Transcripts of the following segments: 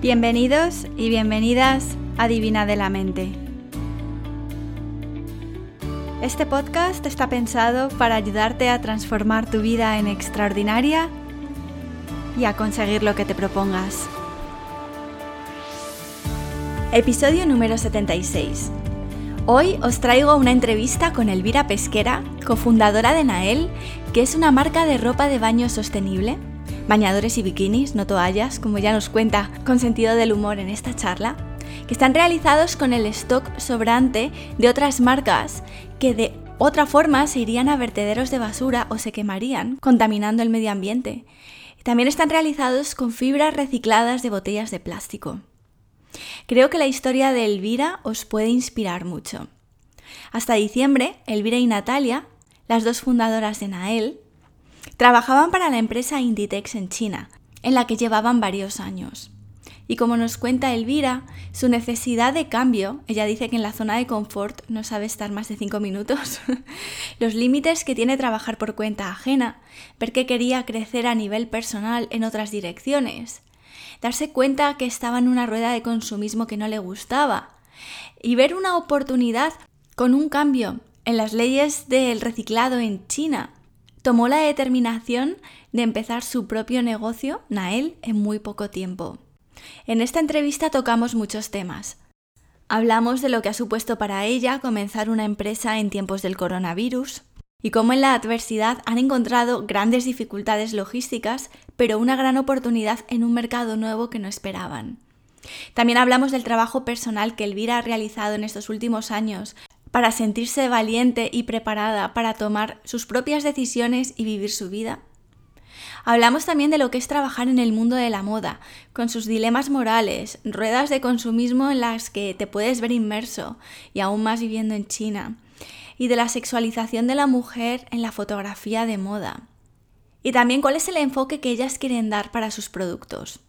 Bienvenidos y bienvenidas a Divina de la Mente. Este podcast está pensado para ayudarte a transformar tu vida en extraordinaria y a conseguir lo que te propongas. Episodio número 76. Hoy os traigo una entrevista con Elvira Pesquera, cofundadora de Nael, que es una marca de ropa de baño sostenible, bañadores y bikinis, no toallas, como ya nos cuenta con sentido del humor en esta charla, que están realizados con el stock sobrante de otras marcas que de otra forma se irían a vertederos de basura o se quemarían, contaminando el medio ambiente. También están realizados con fibras recicladas de botellas de plástico. Creo que la historia de Elvira os puede inspirar mucho. Hasta diciembre, Elvira y Natalia, las dos fundadoras de Nael, trabajaban para la empresa Inditex en China, en la que llevaban varios años. Y como nos cuenta Elvira, su necesidad de cambio, ella dice que en la zona de confort no sabe estar más de cinco minutos, los límites que tiene trabajar por cuenta ajena, ver que quería crecer a nivel personal en otras direcciones, darse cuenta que estaba en una rueda de consumismo que no le gustaba y ver una oportunidad con un cambio en las leyes del reciclado en China. Tomó la determinación de empezar su propio negocio, Nael, en muy poco tiempo. En esta entrevista tocamos muchos temas. Hablamos de lo que ha supuesto para ella comenzar una empresa en tiempos del coronavirus, y cómo en la adversidad han encontrado grandes dificultades logísticas, pero una gran oportunidad en un mercado nuevo que no esperaban. También hablamos del trabajo personal que Elvira ha realizado en estos últimos años para sentirse valiente y preparada para tomar sus propias decisiones y vivir su vida. Hablamos también de lo que es trabajar en el mundo de la moda, con sus dilemas morales, ruedas de consumismo en las que te puedes ver inmerso, y aún más viviendo en China y de la sexualización de la mujer en la fotografía de moda. Y también cuál es el enfoque que ellas quieren dar para sus productos.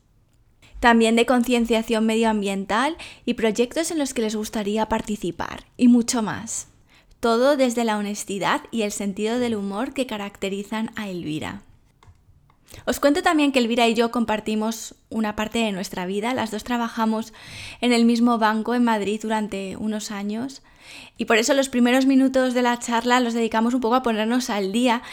También de concienciación medioambiental y proyectos en los que les gustaría participar. Y mucho más. Todo desde la honestidad y el sentido del humor que caracterizan a Elvira. Os cuento también que Elvira y yo compartimos una parte de nuestra vida. Las dos trabajamos en el mismo banco en Madrid durante unos años y por eso los primeros minutos de la charla los dedicamos un poco a ponernos al día,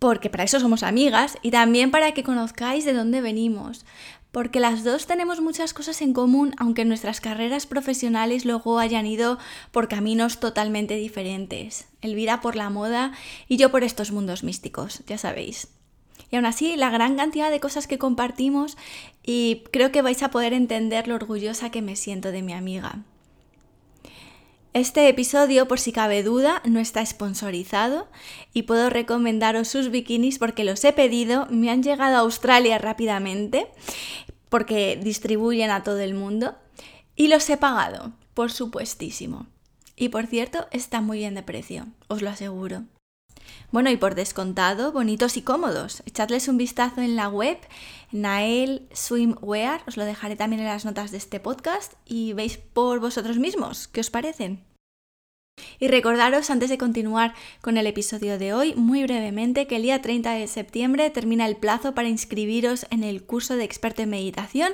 porque para eso somos amigas y también para que conozcáis de dónde venimos. Porque las dos tenemos muchas cosas en común, aunque nuestras carreras profesionales luego hayan ido por caminos totalmente diferentes. Elvira por la moda y yo por estos mundos místicos, ya sabéis. Y aún así, la gran cantidad de cosas que compartimos y creo que vais a poder entender lo orgullosa que me siento de mi amiga. Este episodio, por si cabe duda, no está sponsorizado y puedo recomendaros sus bikinis porque los he pedido, me han llegado a Australia rápidamente porque distribuyen a todo el mundo y los he pagado, por supuestísimo. Y por cierto, está muy bien de precio, os lo aseguro. Bueno, y por descontado, bonitos y cómodos. Echadles un vistazo en la web, Nael Swimwear, os lo dejaré también en las notas de este podcast y veis por vosotros mismos qué os parecen. Y recordaros, antes de continuar con el episodio de hoy, muy brevemente, que el día 30 de septiembre termina el plazo para inscribiros en el curso de experto en meditación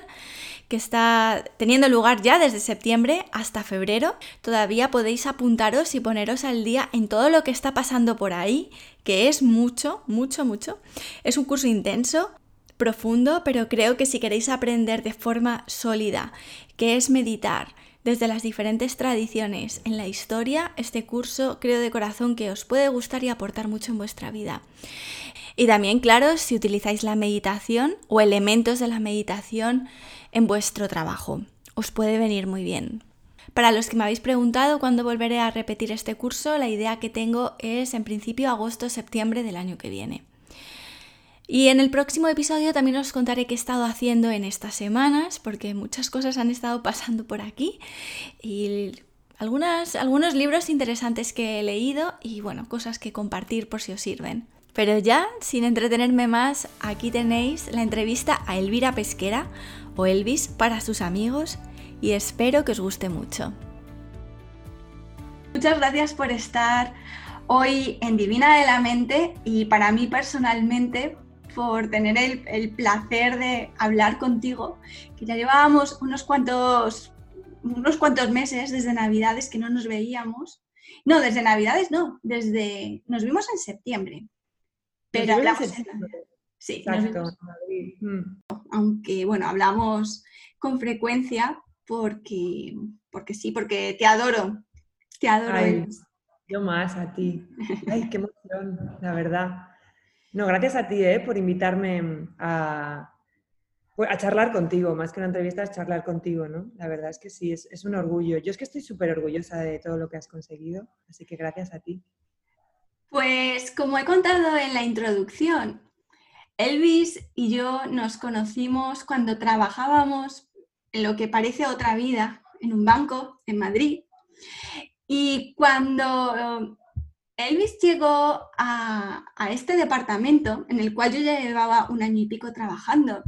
que está teniendo lugar ya desde septiembre hasta febrero. Todavía podéis apuntaros y poneros al día en todo lo que está pasando por ahí, que es mucho, mucho, mucho. Es un curso intenso, profundo, pero creo que si queréis aprender de forma sólida, que es meditar, desde las diferentes tradiciones en la historia, este curso creo de corazón que os puede gustar y aportar mucho en vuestra vida. Y también, claro, si utilizáis la meditación o elementos de la meditación en vuestro trabajo, os puede venir muy bien. Para los que me habéis preguntado cuándo volveré a repetir este curso, la idea que tengo es en principio agosto-septiembre del año que viene. Y en el próximo episodio también os contaré qué he estado haciendo en estas semanas, porque muchas cosas han estado pasando por aquí y algunas, algunos libros interesantes que he leído y bueno, cosas que compartir por si os sirven. Pero ya, sin entretenerme más, aquí tenéis la entrevista a Elvira Pesquera o Elvis para sus amigos y espero que os guste mucho. Muchas gracias por estar hoy en Divina de la Mente y para mí personalmente por tener el, placer de hablar contigo, que ya llevábamos unos cuantos, unos cuantos meses desde Navidades que no nos veíamos. No, desde Navidades no, desde nos vimos en septiembre. Pero hablamos en... Sí, Exacto. Mm. Aunque bueno, hablamos con frecuencia porque, porque sí, porque te adoro. Te adoro. yo más a ti. Ay, qué emoción, la verdad. No, gracias a ti ¿eh? por invitarme a, pues, a charlar contigo, más que una entrevista es charlar contigo, ¿no? La verdad es que sí, es, es un orgullo. Yo es que estoy súper orgullosa de todo lo que has conseguido, así que gracias a ti. Pues como he contado en la introducción, Elvis y yo nos conocimos cuando trabajábamos en lo que parece otra vida, en un banco en Madrid. Y cuando Elvis llegó a, este departamento en el cual yo ya llevaba un año y pico trabajando.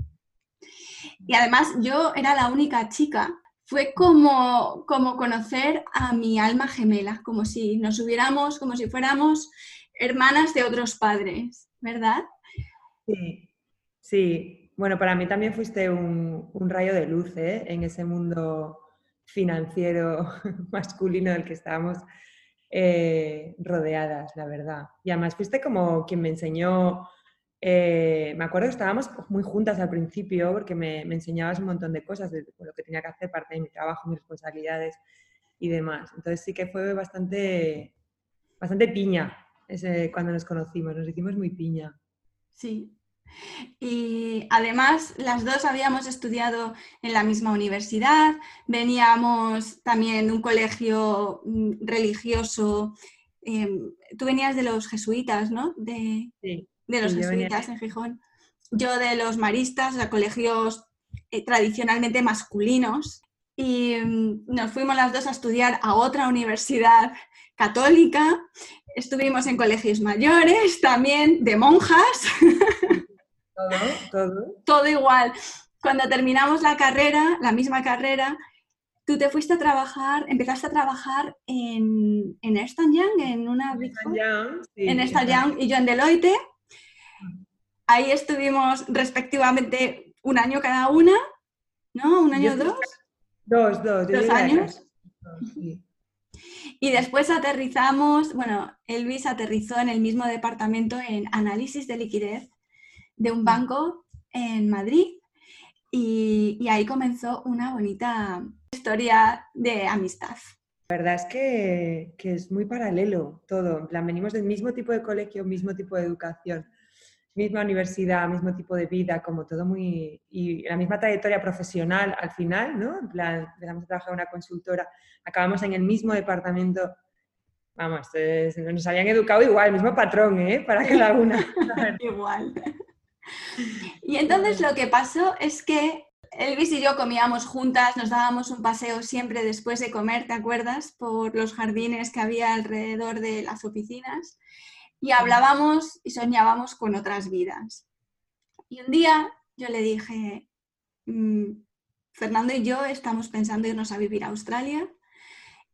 Y además yo era la única chica. Fue como, como conocer a mi alma gemela, como si nos hubiéramos, como si fuéramos hermanas de otros padres, ¿verdad? Sí, sí. Bueno, para mí también fuiste un, rayo de luz ¿eh? en ese mundo financiero masculino del que estábamos eh, rodeadas, la verdad. Y además fuiste como quien me enseñó, eh, me acuerdo que estábamos muy juntas al principio porque me, enseñabas un montón de cosas, de lo que tenía que hacer, parte de mi trabajo, mis responsabilidades y demás. Entonces sí que fue bastante, bastante piña ese, cuando nos conocimos, nos hicimos muy piña. Sí, y además, las dos habíamos estudiado en la misma universidad, veníamos también de un colegio mm, religioso. Em, tú venías de los jesuitas, ¿no? De, sí, de los jesuitas en Gijón. Yo de los maristas, de colegios eh, tradicionalmente masculinos. Y mm, nos fuimos las dos a estudiar a otra universidad católica. Estuvimos en colegios mayores, también de monjas. Todo, todo. Todo igual. Cuando terminamos la carrera, la misma carrera, tú te fuiste a trabajar, empezaste a trabajar en, en Ernst Young, en una Big en Ernst Young y yo en Deloitte. Ahí estuvimos respectivamente un año cada una, ¿no? ¿Un año o dos? Dos, dos. Dos años. Y después aterrizamos, bueno, Elvis aterrizó en el mismo departamento en análisis de liquidez de un banco en Madrid y, ahí comenzó una bonita historia de amistad. La verdad es que, es muy paralelo todo. En plan, venimos del mismo tipo de colegio, mismo tipo de educación, misma universidad, mismo tipo de vida, como todo muy... y la misma trayectoria profesional al final, ¿no? En plan, empezamos a trabajar en una consultora, acabamos en el mismo departamento. Vamos, nos habían educado igual, el mismo patrón, ¿eh? Para cada una. igual. Y entonces lo que pasó es que Elvis y yo comíamos juntas, nos dábamos un paseo siempre después de comer, ¿te acuerdas? Por los jardines que había alrededor de las oficinas y hablábamos y soñábamos con otras vidas. Y un día yo le dije, mm, Fernando y yo estamos pensando irnos a vivir a Australia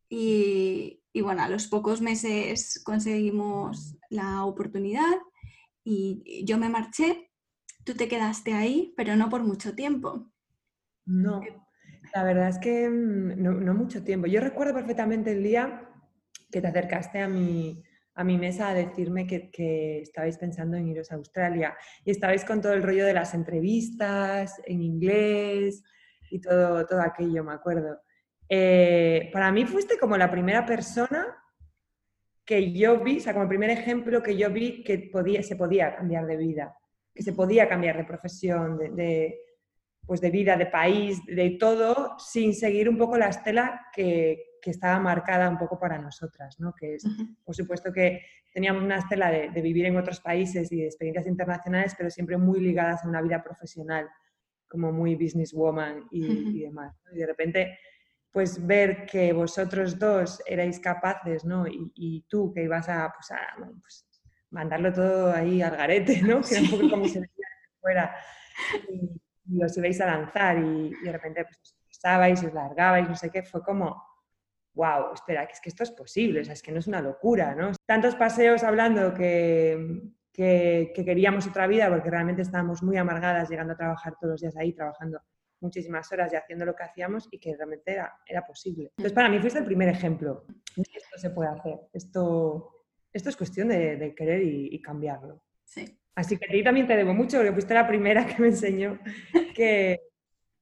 y, y bueno, a los pocos meses conseguimos la oportunidad y yo me marché tú te quedaste ahí, pero no por mucho tiempo. No, la verdad es que mm, no, mucho tiempo. Yo recuerdo perfectamente el día que te acercaste a mi, a mi mesa a decirme que, que, estabais pensando en iros a Australia y estabais con todo el rollo de las entrevistas en inglés y todo, todo aquello, me acuerdo. Eh, para mí fuiste como la primera persona que yo vi, o sea, como el primer ejemplo que yo vi que podía, se podía cambiar de vida que se podía cambiar de profesión, de, pues de vida, de país, de todo, sin seguir un poco la estela que, estaba marcada un poco para nosotras, ¿no? que es, por supuesto que teníamos una estela de, vivir en otros países y de experiencias internacionales, pero siempre muy ligadas a una vida profesional, como muy businesswoman y, y demás. Y de repente, pues ver que vosotros dos erais capaces, ¿no? Y, tú que ibas a, pues, a pues, mandarlo todo ahí al garete, ¿no? Que era un poco como si fuera. Y, os ibais a lanzar y, de repente pues, os estabais, os largabais, no sé qué, fue como, wow, espera, que es que esto es posible, o sea, es que no es una locura, ¿no? Tantos paseos hablando que, que, queríamos otra vida porque realmente estábamos muy amargadas llegando a trabajar todos los días ahí, trabajando muchísimas horas y haciendo lo que hacíamos y que realmente era, era posible. Entonces, para mí fuiste el primer ejemplo. Esto se puede hacer. Esto, esto es cuestión de, querer y, cambiarlo. Sí. Así que a ti también te debo mucho porque fuiste la primera que me enseñó que,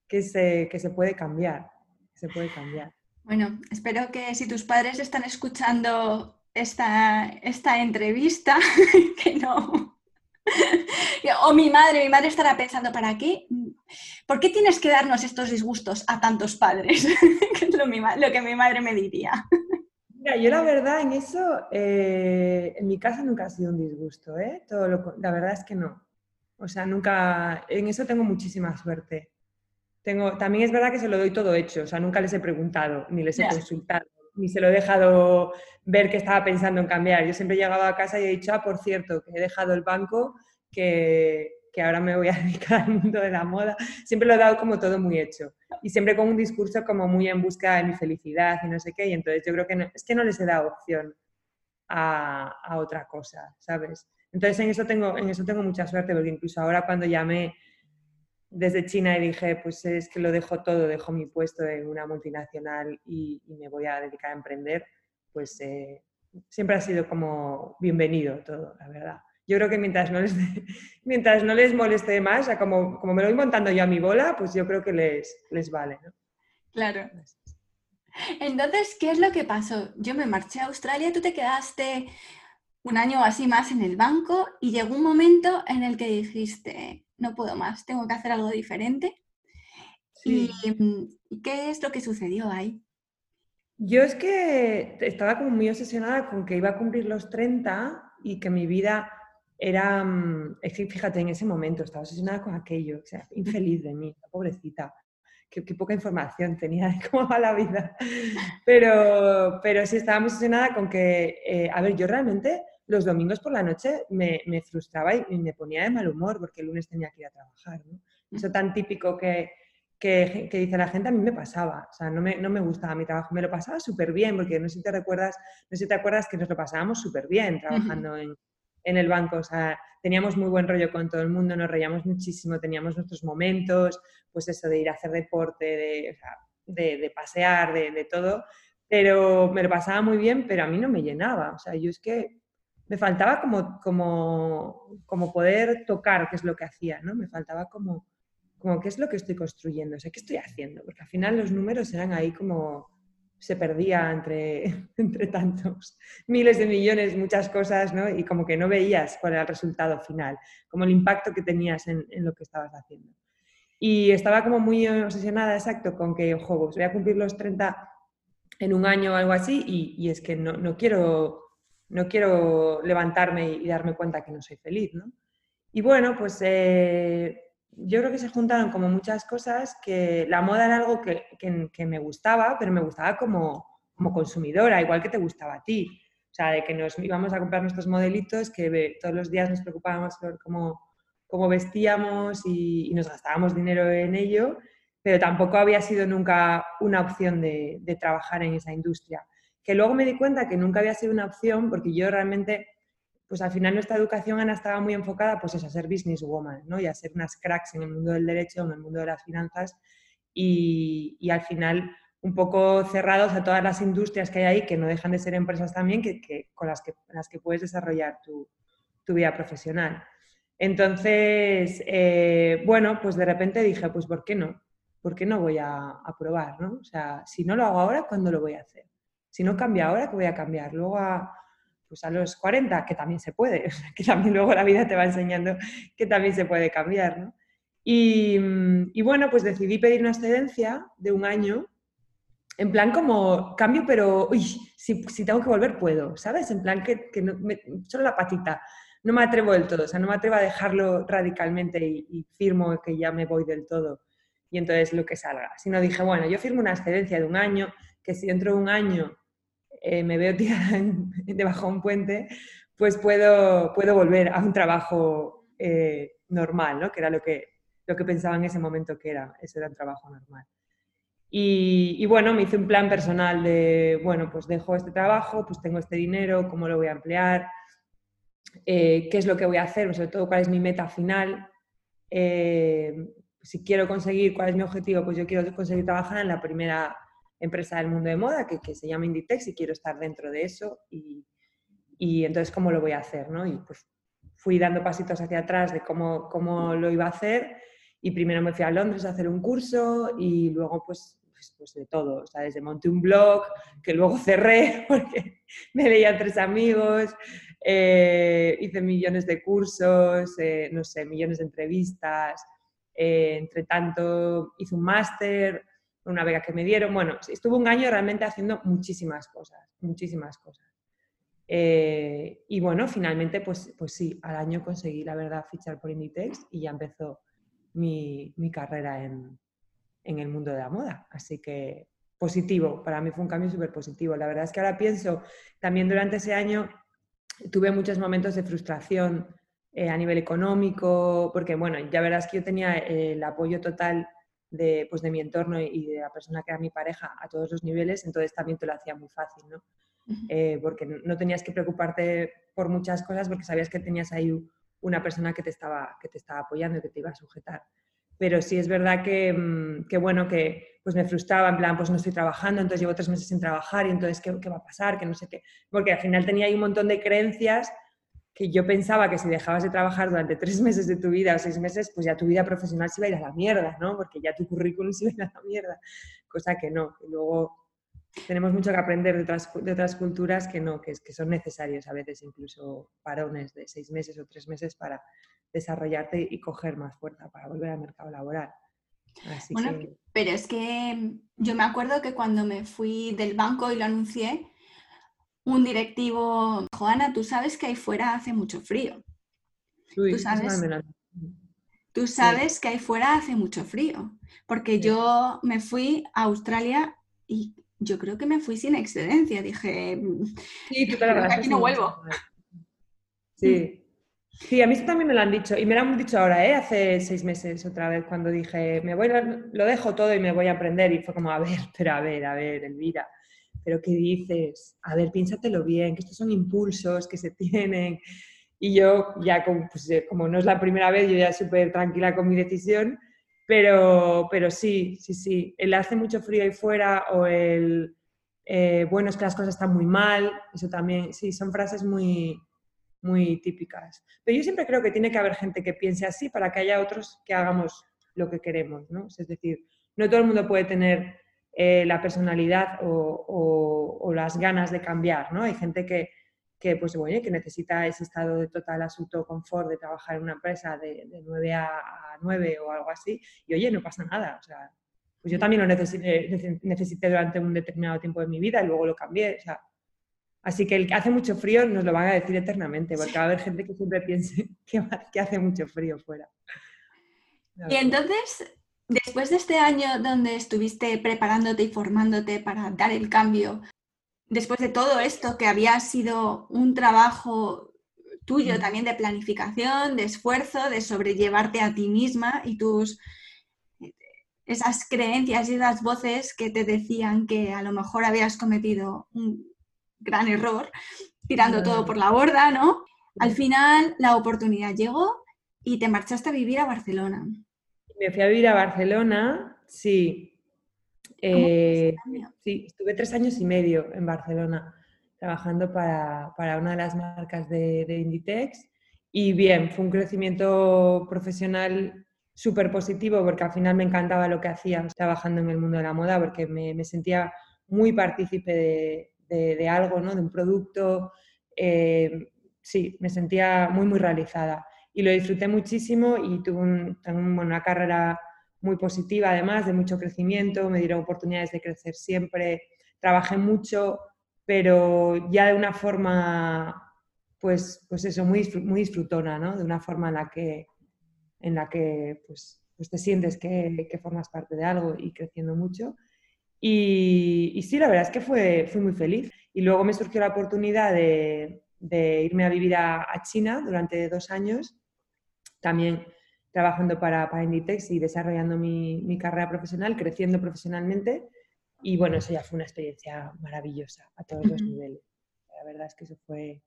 que, se, que se puede cambiar. Se puede cambiar. Bueno, espero que si tus padres están escuchando esta, esta entrevista, que no. o mi madre, mi madre estará pensando, ¿para qué? ¿Por qué tienes que darnos estos disgustos a tantos padres? que es lo, que mi madre me diría. Mira, yo la verdad en eso, eh, en mi casa nunca ha sido un disgusto, ¿eh? Todo la verdad es que no. O sea, nunca, en eso tengo muchísima suerte. Tengo, también es verdad que se lo doy todo hecho, o sea, nunca les he preguntado, ni les he consultado ni se lo he dejado ver que estaba pensando en cambiar. Yo siempre he llegado a casa y he dicho, ah, por cierto, que he dejado el banco, que, que ahora me voy a dedicar al mundo de la moda. Siempre lo he dado como todo muy hecho. Y siempre con un discurso como muy en busca de mi felicidad y no sé qué. Y entonces yo creo que no, es que no les he dado opción a, a, otra cosa, ¿sabes? Entonces en eso, tengo, en eso tengo mucha suerte, porque incluso ahora cuando llamé desde China y dije, pues es que lo dejo todo, dejo mi puesto en una multinacional y, me voy a dedicar a emprender, pues eh, siempre ha sido como bienvenido todo, la verdad. Yo creo que mientras no les, mientras no les moleste más, como, como me lo voy montando yo a mi bola, pues yo creo que les, les vale. ¿no? Claro. Entonces, ¿qué es lo que pasó? Yo me marché a Australia, tú te quedaste un año así más en el banco y llegó un momento en el que dijiste, no puedo más, tengo que hacer algo diferente. ¿Y qué es lo que sucedió ahí? Yo es que estaba como muy obsesionada con que iba a cumplir los 30 y que mi vida era, mm, fíjate, en ese momento estaba obsesionada con aquello, o sea, infeliz de mí, pobrecita. Qué, poca información tenía de cómo va la vida. Pero, pero sí estaba muy obsesionada con que, eh, a ver, yo realmente los domingos por la noche me, frustraba y, me ponía de mal humor porque el lunes tenía que ir a trabajar. Eso tan típico que, que, dice la gente a mí me pasaba. O sea, no me, no me gustaba mi trabajo. Me lo pasaba súper bien porque no sé si te recuerdas, no sé si te acuerdas que nos lo pasábamos súper bien trabajando en, en el banco. O sea, teníamos muy buen rollo con todo el mundo, nos reíamos muchísimo, teníamos nuestros momentos, pues eso de ir a hacer deporte, de, de, de pasear, de, de, todo. Pero me lo pasaba muy bien, pero a mí no me llenaba. O sea, yo es que me faltaba como, como, como poder tocar qué es lo que hacía, ¿no? Me faltaba como, como qué es lo que estoy construyendo, o sea, qué estoy haciendo, porque al final los números eran ahí como se perdía entre, entre tantos miles de millones, muchas cosas, ¿no? Y como que no veías cuál era el resultado final, como el impacto que tenías en, lo que estabas haciendo. Y estaba como muy obsesionada, exacto, con que, ojo, pues voy a cumplir los 30 en un año o algo así y, y es que no, no quiero no quiero levantarme y darme cuenta que no soy feliz, ¿no? Y bueno, pues eh, yo creo que se juntaron como muchas cosas, que la moda era algo que, que, me gustaba, pero me gustaba como, como, consumidora, igual que te gustaba a ti. O sea, de que nos íbamos a comprar nuestros modelitos, que todos los días nos preocupábamos por cómo, cómo vestíamos y, nos gastábamos dinero en ello, pero tampoco había sido nunca una opción de, de trabajar en esa industria que luego me di cuenta que nunca había sido una opción porque yo realmente, pues al final nuestra educación Ana estaba muy enfocada pues a ser businesswoman, ¿no? Y a ser unas cracks en el mundo del derecho, en el mundo de las finanzas y, y al final un poco cerrados a todas las industrias que hay ahí, que no dejan de ser empresas también, que, que con las que, las que puedes desarrollar tu, tu vida profesional. Entonces, eh, bueno, pues de repente dije, pues ¿por qué no? ¿Por qué no voy a, a probar? ¿no? O sea, si no lo hago ahora, ¿cuándo lo voy a hacer? Si no cambia ahora, ¿qué voy a cambiar? Luego a, pues a los 40, que también se puede, que también luego la vida te va enseñando que también se puede cambiar, ¿no? Y, y, bueno, pues decidí pedir una excedencia de un año, en plan como cambio, pero uy, si, si tengo que volver, puedo, ¿sabes? En plan que, que no, solo la patita, no me atrevo del todo, o sea, no me atrevo a dejarlo radicalmente y, y, firmo que ya me voy del todo y entonces lo que salga. Sino dije, bueno, yo firmo una excedencia de un año, que si dentro de un año eh, me veo tirada debajo de un puente, pues puedo, puedo volver a un trabajo eh, normal, ¿no? que era lo que, lo que pensaba en ese momento que era, eso era un trabajo normal. Y, y, bueno, me hice un plan personal de, bueno, pues dejo este trabajo, pues tengo este dinero, ¿cómo lo voy a emplear? eh, qué es lo que voy a hacer, sobre todo cuál es mi meta final. Eh, si quiero conseguir, cuál es mi objetivo, pues yo quiero conseguir trabajar en la primera empresa del mundo de moda que, se llama Inditex y quiero estar dentro de eso y, y, entonces cómo lo voy a hacer, ¿no? Y pues fui dando pasitos hacia atrás de cómo, cómo lo iba a hacer y primero me fui a Londres a hacer un curso y luego pues, pues, pues de todo, o sea, desde monté un blog que luego cerré porque me leían tres amigos, eh, hice millones de cursos, eh, no sé, millones de entrevistas, eh, entre tanto hice un máster, una beca que me dieron, bueno, estuve un año realmente haciendo muchísimas cosas, muchísimas cosas. y bueno, finalmente, pues, pues sí, al año conseguí, la verdad, fichar por Inditex y ya empezó mi, mi carrera en, en, el mundo de la moda. Así que positivo, para mí fue un cambio súper positivo. La verdad es que ahora pienso, también durante ese año tuve muchos momentos de frustración eh, a nivel económico, porque bueno, ya verás que yo tenía el apoyo total de, pues, de mi entorno y de la persona que era mi pareja a todos los niveles, entonces también te lo hacía muy fácil, ¿no? Eh, porque no tenías que preocuparte por muchas cosas porque sabías que tenías ahí una persona que te estaba, que te estaba apoyando y que te iba a sujetar. Pero sí es verdad que, mm, que, bueno, que pues me frustraba, en plan, pues no estoy trabajando, entonces llevo tres meses sin trabajar y entonces, ¿qué, qué va a pasar? Que no sé qué. Porque al final tenía ahí un montón de creencias que yo pensaba que si dejabas de trabajar durante tres meses de tu vida o seis meses, pues ya tu vida profesional se iba a ir a la mierda, ¿no? Porque ya tu currículum se iba a ir a la mierda. Cosa que no, que luego tenemos mucho que aprender de otras, de otras culturas que no, que, que son necesarios a veces incluso parones de seis meses o tres meses para desarrollarte y coger más fuerza para volver al mercado laboral. bueno, pero es que yo me acuerdo que cuando me fui del banco y lo anuncié, un directivo, Joana, tú sabes que ahí fuera hace mucho frío. tú sabes, tú sabes que ahí fuera hace mucho frío, porque yo me fui a Australia y yo creo que me fui sin excedencia. Dije, sí, tú aquí no vuelvo. Sí. Sí, a mí también me lo han dicho y me lo han dicho ahora, ¿eh? hace seis meses otra vez, cuando dije, me voy, lo dejo todo y me voy a aprender y fue como, a ver, pero a ver, a ver, Elvira, pero ¿qué dices? A ver, piénsatelo bien, que estos son impulsos que se tienen. Y yo ya, como, pues, eh, como no es la primera vez, yo ya súper tranquila con mi decisión, pero, pero sí, sí, sí. El hace mucho frío ahí fuera o el, eh, bueno, es que las cosas están muy mal, eso también, sí, son frases muy, muy típicas. Pero yo siempre creo que tiene que haber gente que piense así para que haya otros que hagamos lo que queremos, ¿no? Es decir, no todo el mundo puede tener eh, la personalidad o, las ganas de cambiar, ¿no? Hay gente que, que, pues, bueno, que necesita ese estado de total absoluto confort de trabajar en una empresa de, de 9 a, 9 o algo así, y oye, no pasa nada, o sea, pues yo también lo necesité, necesité, durante un determinado tiempo de mi vida y luego lo cambié, o sea, así que el que hace mucho frío nos lo van a decir eternamente, porque va a haber gente que siempre piense que, que hace mucho frío fuera. Y entonces, Después de este año donde estuviste preparándote y formándote para dar el cambio, después de todo esto que había sido un trabajo tuyo también de planificación, de esfuerzo, de sobrellevarte a ti misma y tus esas creencias y esas voces que te decían que a lo mejor habías cometido un gran error, tirando todo por la borda, ¿no? Al final la oportunidad llegó y te marchaste a vivir a Barcelona. Me fui a vivir a Barcelona, sí. Eh, sí, estuve tres años y medio en Barcelona trabajando para, una de las marcas de, Inditex y bien, fue un crecimiento profesional súper positivo porque al final me encantaba lo que hacía trabajando en el mundo de la moda porque me, sentía muy partícipe de, algo, ¿no? de un producto. Eh, sí, me sentía muy, muy realizada y lo disfruté muchísimo y tuve una carrera muy positiva además, de mucho crecimiento, me dieron oportunidades de crecer siempre, trabajé mucho, pero ya de una forma, pues, pues eso, muy, muy disfrutona, ¿no? De una forma en la que, en la que pues, pues te sientes que, que formas parte de algo y creciendo mucho. Y, y, sí, la verdad es que fue, fui muy feliz. Y luego me surgió la oportunidad de, de irme a vivir a, a, China durante dos años también trabajando para, para Inditex y desarrollando mi, mi, carrera profesional, creciendo profesionalmente. Y bueno, eso ya fue una experiencia maravillosa a todos los niveles. La verdad es que eso fue,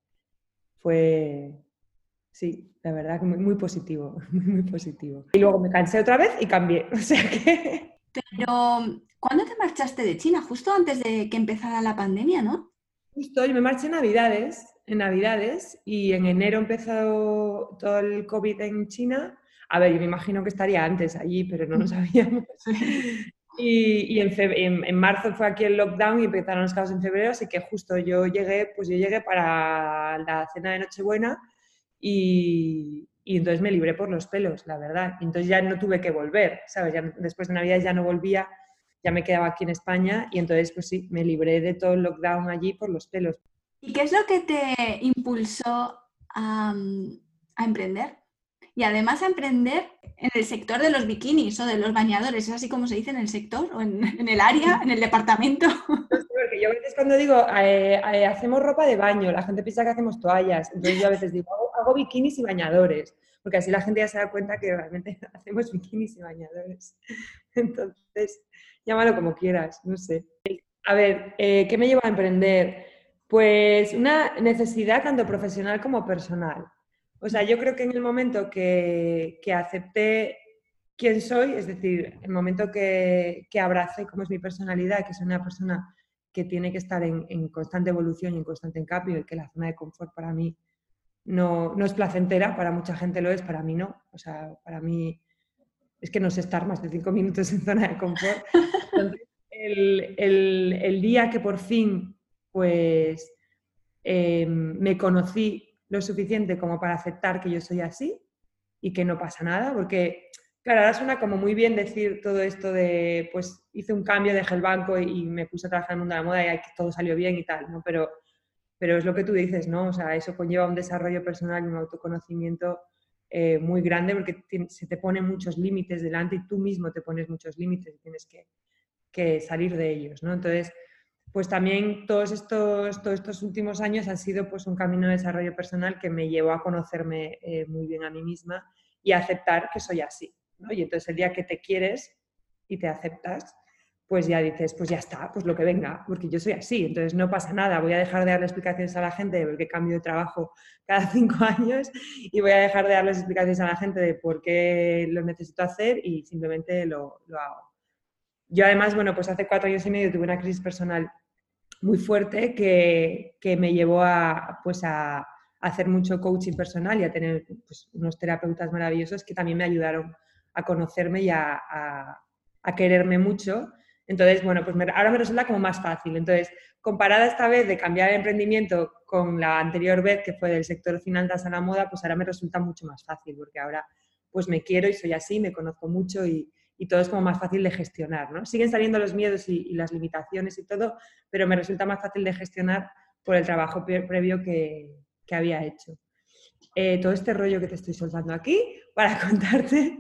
fue, Sí, la verdad que muy, muy positivo, muy, muy positivo. Y luego me cansé otra vez y cambié. O sea que... Pero, ¿cuándo te marchaste de China? Justo antes de que empezara la pandemia, ¿no? Justo, yo me marché en Navidades, en Navidades, y en enero empezó todo el COVID en China. A ver, yo me imagino que estaría antes allí, pero no lo sabíamos. Y, en, en, marzo fue aquí el lockdown y empezaron los casos en febrero, así que justo yo llegué, pues yo llegué para la cena de Nochebuena y, y entonces me libré por los pelos, la verdad. Y entonces ya no tuve que volver, ¿sabes? después de Navidad ya no volvía, ya me quedaba aquí en España y entonces pues sí, me libré de todo el lockdown allí por los pelos. ¿Y qué es lo que te impulsó a, a emprender? Y además a emprender en el sector de los bikinis o de los bañadores, ¿es así como se dice en el sector o en, el área, en el departamento? Porque yo a veces cuando digo eh, eh, hacemos ropa de baño, la gente piensa que hacemos toallas, entonces yo a veces digo hago, bikinis y bañadores, porque así la gente ya se da cuenta que realmente hacemos bikinis y bañadores. Entonces, llámalo como quieras, no sé. A ver, eh, ¿qué me lleva a emprender? Pues una necesidad tanto profesional como personal. O sea, yo creo que en el momento que, que acepté quién soy, es decir, el momento que, que abracé cómo es mi personalidad, que soy una persona que tiene que estar en, constante evolución y en constante cambio y que la zona de confort para mí no, no, es placentera, para mucha gente lo es, para mí no. O sea, para mí es que no sé estar más de cinco minutos en zona de confort. Entonces, el, el, el día que por fin pues, eh, me conocí lo suficiente como para aceptar que yo soy así y que no pasa nada, porque, claro, ahora suena como muy bien decir todo esto de, pues hice un cambio, dejé el banco y, me puse a trabajar en el mundo de la moda y todo salió bien y tal, ¿no? Pero, pero es lo que tú dices, ¿no? O sea, eso conlleva un desarrollo personal y un autoconocimiento eh, muy grande porque se te ponen muchos límites delante y tú mismo te pones muchos límites y tienes que, que salir de ellos, ¿no? Entonces, pues también todos estos, todos estos últimos años han sido pues un camino de desarrollo personal que me llevó a conocerme eh, muy bien a mí misma y a aceptar que soy así. Y entonces el día que te quieres y te aceptas, pues ya dices, pues ya está, pues lo que venga, porque yo soy así, entonces no pasa nada, voy a dejar de darle explicaciones a la gente de por qué cambio de trabajo cada cinco años y voy a dejar de darles explicaciones a la gente de por qué lo necesito hacer y simplemente lo, lo hago. Yo además, bueno, pues hace cuatro años y medio tuve una crisis personal muy fuerte que, que me llevó a, pues a, hacer mucho coaching personal y a tener pues, unos terapeutas maravillosos que también me ayudaron a conocerme y a, a, quererme mucho. Entonces, bueno, pues ahora me resulta como más fácil. Entonces, comparada esta vez de cambiar el emprendimiento con la anterior vez que fue del sector finanzas a la moda, pues ahora me resulta mucho más fácil porque ahora pues me quiero y soy así, me conozco mucho y, y todo es como más fácil de gestionar. ¿no? Siguen saliendo los miedos y, las limitaciones y todo, pero me resulta más fácil de gestionar por el trabajo previo que, que había hecho. Eh, todo este rollo que te estoy soltando aquí para contarte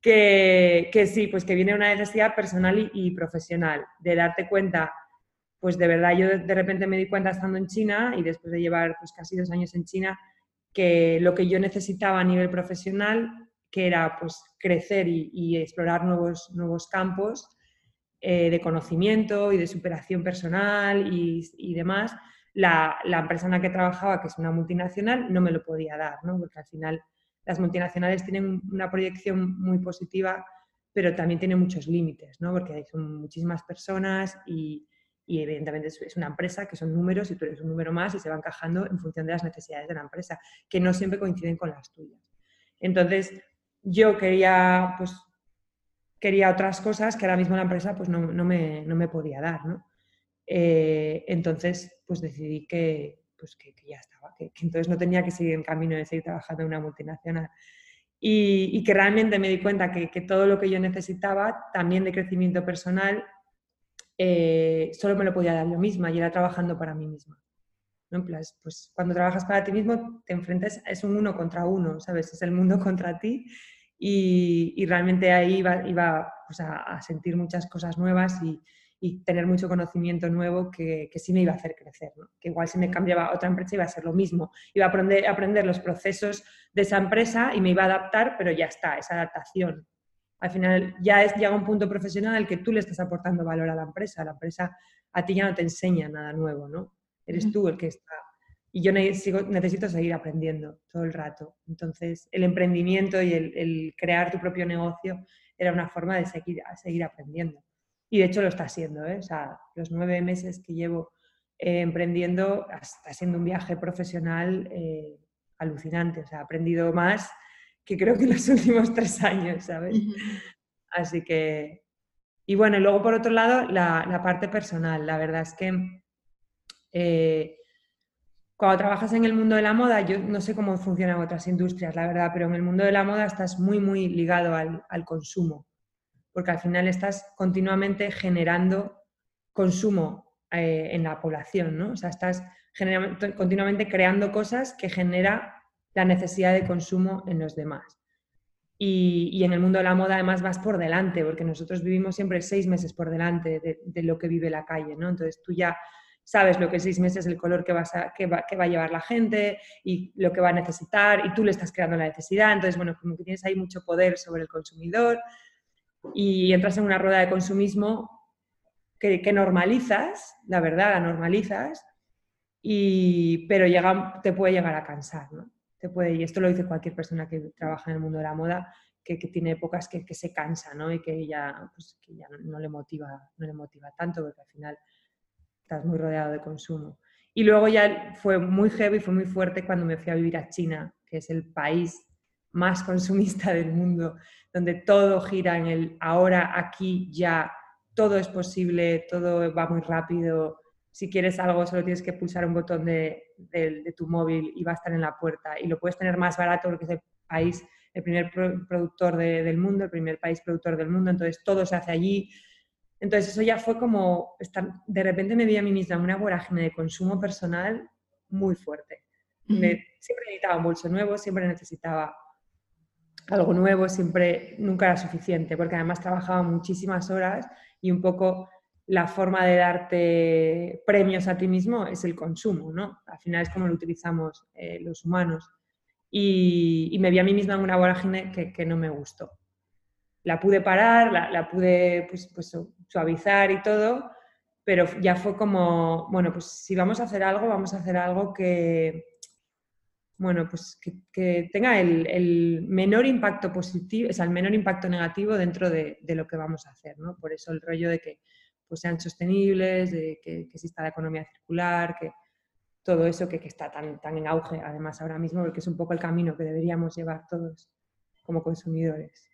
que, que sí, pues que viene una necesidad personal y, profesional, de darte cuenta, pues de verdad yo de repente me di cuenta estando en China y después de llevar pues casi dos años en China, que lo que yo necesitaba a nivel profesional que era pues, crecer y, explorar nuevos, nuevos campos eh, de conocimiento y de superación personal y, demás, la, la, empresa en la que trabajaba, que es una multinacional, no me lo podía dar, ¿no? porque al final las multinacionales tienen una proyección muy positiva, pero también tienen muchos límites, ¿no? porque son muchísimas personas y, y evidentemente es una empresa que son números y tú eres un número más y se va encajando en función de las necesidades de la empresa, que no siempre coinciden con las tuyas. Entonces, yo quería, pues, quería otras cosas que ahora mismo la empresa pues, no, me, no me, podía dar, ¿no? Eh, entonces, pues decidí que, pues, que, ya estaba, que, entonces no tenía que seguir en camino de seguir trabajando en una multinacional. Y, que realmente me di cuenta que, todo lo que yo necesitaba, también de crecimiento personal, eh, solo me lo podía dar yo misma y era trabajando para mí misma. ¿No? pues cuando trabajas para ti mismo te enfrentas, es un uno contra uno, ¿sabes? Es el mundo contra ti y, realmente ahí iba, iba pues, a, sentir muchas cosas nuevas y, tener mucho conocimiento nuevo que, que, sí me iba a hacer crecer, que igual si me cambiaba a otra empresa iba a ser lo mismo, iba a aprender, aprender los procesos de esa empresa y me iba a adaptar, pero ya está, esa adaptación. Al final ya es, llega un punto profesional en el que tú le estás aportando valor a la empresa, la empresa a ti ya no te enseña nada nuevo, ¿no? Eres tú el que está y yo necesito seguir aprendiendo todo el rato. Entonces, el emprendimiento y el, crear tu propio negocio era una forma de seguir, seguir aprendiendo. Y de hecho lo está haciendo. ¿eh? O sea, los nueve meses que llevo eh, emprendiendo está siendo un viaje profesional eh, alucinante. O sea, he aprendido más que creo que en los últimos tres años, ¿sabes? Así que... Y bueno, luego por otro lado, la, la parte personal. La verdad es que cuando trabajas en el mundo de la moda, yo no sé cómo funcionan otras industrias, la verdad, pero en el mundo de la moda estás muy, muy ligado al, consumo, porque al final estás continuamente generando consumo eh, en la población, ¿no? O sea, estás continuamente creando cosas que genera la necesidad de consumo en los demás. Y, en el mundo de la moda además vas por delante, porque nosotros vivimos siempre seis meses por delante de, de lo que vive la calle, ¿no? Entonces tú ya sabes lo que seis meses el color que, vas a, va, a llevar la gente y lo que va a necesitar y tú le estás creando la necesidad. Entonces, bueno, como que tienes ahí mucho poder sobre el consumidor y entras en una rueda de consumismo que, normalizas, la verdad, la normalizas, y, pero llega, te puede llegar a cansar, ¿no? Te puede, y esto lo dice cualquier persona que trabaja en el mundo de la moda, que, tiene épocas que, se cansa, ¿no? Y que ya, pues, ya no, le motiva, no le motiva tanto, porque al final estás muy rodeado de consumo. Y luego ya fue muy heavy, fue muy fuerte cuando me fui a vivir a China, que es el país más consumista del mundo, donde todo gira en el ahora, aquí, ya, todo es posible, todo va muy rápido. Si quieres algo, solo tienes que pulsar un botón de, tu móvil y va a estar en la puerta. Y lo puedes tener más barato porque es el país, el primer productor del mundo, el primer país productor del mundo, entonces todo se hace allí entonces eso ya fue como, estar, de repente me vi a mí misma en una vorágine de consumo personal muy fuerte. siempre necesitaba un bolso nuevo, siempre necesitaba algo nuevo, siempre, nunca era suficiente, porque además trabajaba muchísimas horas y un poco la forma de darte premios a ti mismo es el consumo, ¿no? Al final es como lo utilizamos eh, los humanos. Y, me vi a mí misma en una vorágine que, que no me gustó la pude parar, la, pude pues, pues, suavizar y todo, pero ya fue como, bueno, pues si vamos a hacer algo, vamos a hacer algo que, bueno, pues que, tenga el, menor impacto positivo, o sea, el menor impacto negativo dentro de, lo que vamos a hacer, ¿no? Por eso el rollo de que pues, sean sostenibles, de que, exista la economía circular, que todo eso que, que, está tan, tan en auge además ahora mismo, porque es un poco el camino que deberíamos llevar todos como consumidores.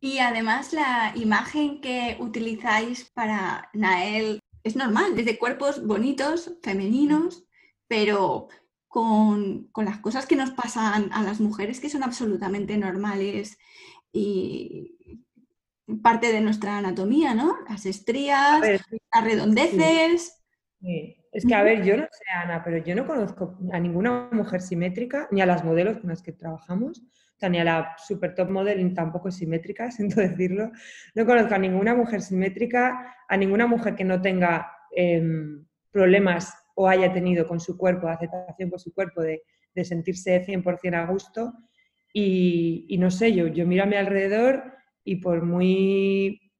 Y además la imagen que utilizáis para Nael es normal, es de cuerpos bonitos, femeninos, pero con, las cosas que nos pasan a las mujeres que son absolutamente normales y parte de nuestra anatomía, ¿no? Las estrías, las redondeces. Es que, a ver, yo no sé, Ana, pero yo no conozco a ninguna mujer simétrica, ni a las modelos con las que trabajamos, ni a la super top modeling tampoco es simétrica, siento decirlo. No conozco a ninguna mujer simétrica, a ninguna mujer que no tenga em, problemas o haya tenido con su cuerpo, aceptación con su cuerpo, de, sentirse 100% a gusto. Y, no sé, yo, yo miro a mi alrededor y por muy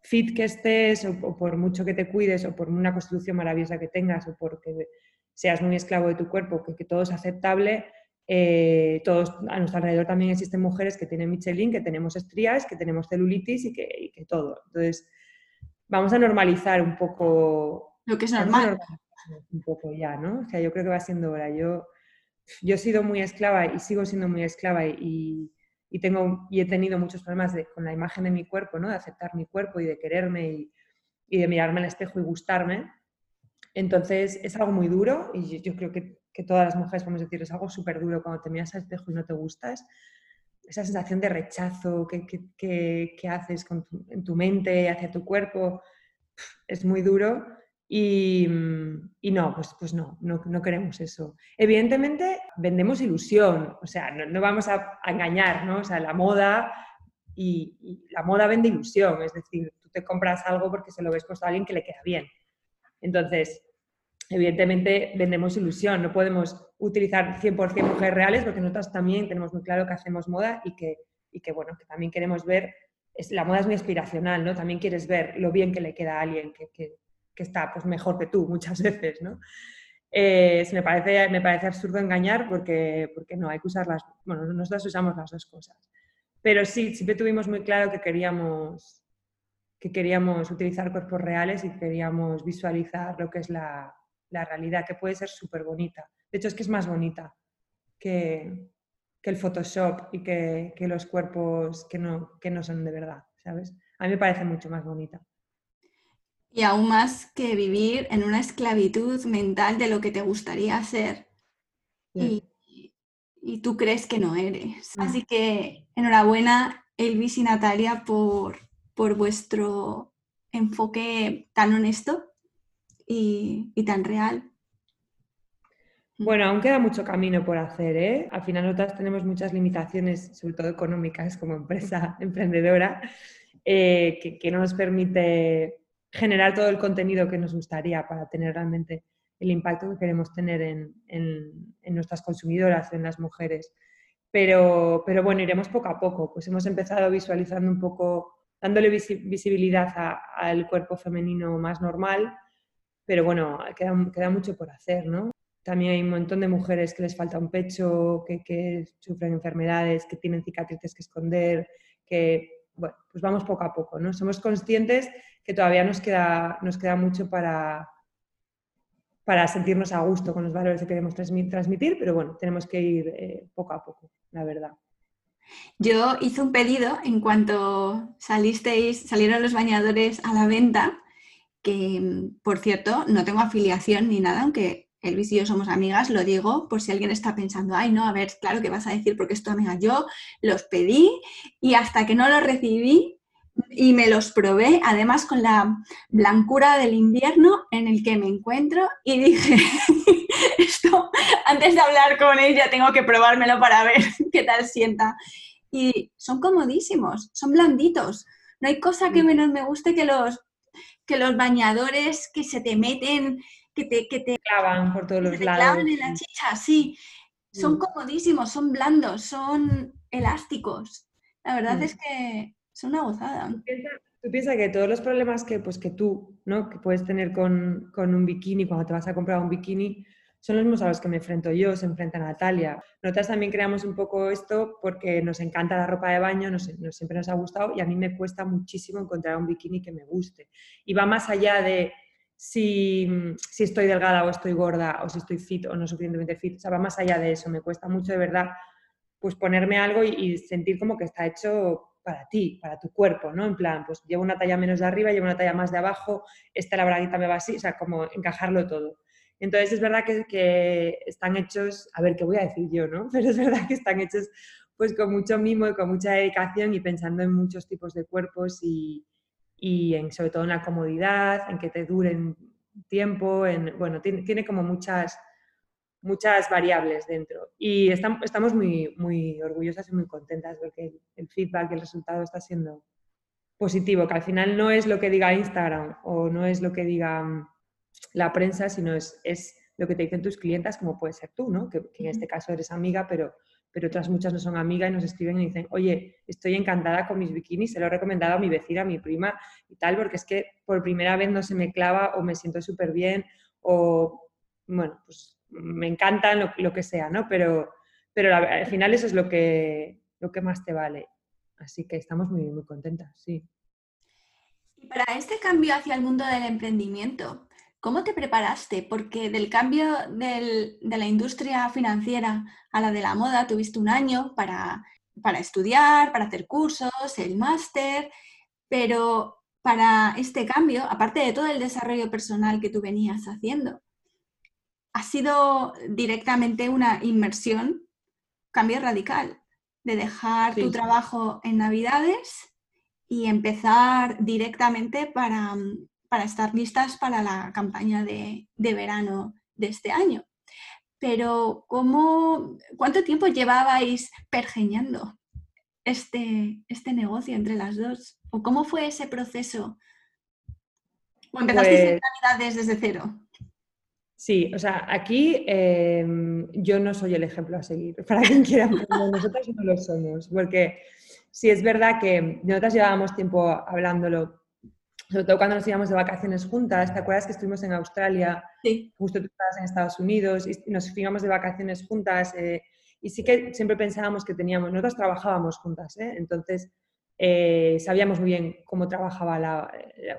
fit que estés o, por mucho que te cuides o por una constitución maravillosa que tengas o porque seas muy esclavo de tu cuerpo, que todo es aceptable, eh, todos a nuestro alrededor también existen mujeres que tienen Michelin, que tenemos estrías, que tenemos celulitis y que, todo. Entonces, vamos a normalizar un poco. Lo que es normal. Un poco ya, ¿no? O sea, yo creo que va siendo hora. Yo, yo he sido muy esclava y sigo siendo muy esclava y, y tengo, y he tenido muchos problemas con la imagen de mi cuerpo, ¿no? De aceptar mi cuerpo y de quererme y, y de mirarme al espejo y gustarme. Entonces, es algo muy duro y yo creo que que todas las mujeres podemos decir, es algo súper duro cuando te miras al espejo y no te gustas, esa sensación de rechazo que, que, haces con en tu mente hacia tu cuerpo, es muy duro y, y no, pues, pues no, no, queremos eso. Evidentemente vendemos ilusión, o sea, no, vamos a, engañar, ¿no? O sea, la moda y, y, la moda vende ilusión, es decir, tú te compras algo porque se lo ves puesto a alguien que le queda bien. Entonces, evidentemente vendemos ilusión, no podemos utilizar 100% mujeres reales porque nosotros también tenemos muy claro que hacemos moda y que, y que bueno, que también queremos ver, es, la moda es muy aspiracional, ¿no? También quieres ver lo bien que le queda a alguien que, que, que está pues, mejor que tú muchas veces, ¿no? eh, me, parece, me parece absurdo engañar porque, porque no, hay que usarlas, bueno, nosotros usamos las dos cosas. Pero sí, siempre tuvimos muy claro que queríamos, que queríamos utilizar cuerpos reales y queríamos visualizar lo que es la, la realidad, que puede ser súper bonita. De hecho, es que es más bonita que, que el Photoshop y que, que, los cuerpos que no, que no son de verdad, ¿sabes? A mí me parece mucho más bonita. Y aún más que vivir en una esclavitud mental de lo que te gustaría ser y, tú crees que no eres. Mm. Así que enhorabuena, Elvis y Natalia, por, por vuestro enfoque tan honesto y, tan real. Mm. Bueno, aún queda mucho camino por hacer, ¿eh? Al final nosotras tenemos muchas limitaciones, sobre todo económicas, como empresa emprendedora, eh, que, que, no nos permite generar todo el contenido que nos gustaría para tener realmente el impacto que queremos tener en, en, nuestras consumidoras, en las mujeres. Pero, pero, bueno, iremos poco a poco. Pues hemos empezado visualizando un poco, dándole visibilidad al cuerpo femenino más normal, pero bueno, queda, queda, mucho por hacer, ¿no? También hay un montón de mujeres que les falta un pecho, que, sufren enfermedades, que tienen cicatrices que esconder, que, bueno, pues vamos poco a poco, ¿no? Somos conscientes que todavía nos queda, nos queda mucho para, para sentirnos a gusto con los valores que queremos transmitir, pero bueno, tenemos que ir eh, poco a poco, la verdad. Yo hice un pedido en cuanto salisteis, salieron los bañadores a la venta, que por cierto no tengo afiliación ni nada, aunque Elvis y yo somos amigas, lo digo por si alguien está pensando, ay no, a ver, claro que vas a decir porque es tu amiga. Yo los pedí y hasta que no los recibí y me los probé, además con la blancura del invierno en el que me encuentro y dije, esto, antes de hablar con ella tengo que probármelo para ver qué tal sienta. Y son comodísimos, son blanditos. No hay cosa que menos me guste que los, que los bañadores que se te meten, que te, que te clavan por todos los lados. clavan en la chicha, sí. Son comodísimos, son blandos, son elásticos. La verdad es que es una gozada. Tú piensas que todos los problemas que, pues, que tú ¿no? que puedes tener con, con, un bikini cuando te vas a comprar un bikini son los mismos a los que me enfrento yo, se enfrenta Natalia. Nosotras también creamos un poco esto porque nos encanta la ropa de baño, nos, siempre nos ha gustado y a mí me cuesta muchísimo encontrar un bikini que me guste. Y va más allá de si, si estoy delgada o estoy gorda o si estoy fit o no suficientemente fit. O sea, va más allá de eso. Me cuesta mucho de verdad pues ponerme algo y, y sentir como que está hecho para ti, para tu cuerpo, ¿no? En plan, pues llevo una talla menos de arriba, llevo una talla más de abajo, esta la braguita me va así, o sea, como encajarlo todo. Entonces es verdad que, están hechos, a ver, ¿qué voy a decir yo, no? Pero es verdad que están hechos pues con mucho mimo y con mucha dedicación y pensando en muchos tipos de cuerpos y, y en, sobre todo en la comodidad, en que te duren tiempo, en, bueno, tiene, como muchas muchas variables dentro. Y estamos muy, muy orgullosas y muy contentas porque el feedback y el resultado está siendo positivo, que al final no es lo que diga Instagram o no es lo que diga mm, la prensa, sino es, es lo que te dicen tus clientas, como puede ser tú, ¿no? que, en este caso eres amiga, pero, pero otras muchas no son amigas y nos escriben y dicen, oye, estoy encantada con mis bikinis, se lo he recomendado a mi vecina, a mi prima y tal, porque es que por primera vez no se me clava o me siento súper bien o, bueno, pues me encantan lo, lo que sea, ¿no? Pero, pero al final eso es lo que, lo que más te vale. Así que estamos muy, muy contentas, sí. Y para este cambio hacia el mundo del emprendimiento, ¿cómo te preparaste? Porque del cambio del, de la industria financiera a la de la moda tuviste un año para, para estudiar, para hacer cursos, el máster, pero para este cambio, aparte de todo el desarrollo personal que tú venías haciendo, ha sido directamente una inmersión, cambio radical, de dejar tu trabajo en Navidades y empezar directamente para, para, estar listas para la campaña de, de verano de este año. Pero, ¿cómo, ¿cuánto tiempo llevabais pergeñando este, este negocio entre las dos? ¿O cómo fue ese proceso? ¿O empezasteis en pues Navidades desde cero? Sí, o sea, aquí em, yo no soy el ejemplo a seguir. Para quien quiera nosotros no lo somos. Porque sí es verdad que nosotras llevábamos tiempo hablándolo sobre todo cuando nos íbamos de vacaciones juntas, ¿te acuerdas que estuvimos en Australia? Sí. Justo tú estabas en Estados Unidos y nos íbamos de vacaciones juntas eh, y sí que siempre pensábamos que teníamos, nosotros trabajábamos juntas, ¿eh? entonces eh, sabíamos muy bien cómo trabajaba la,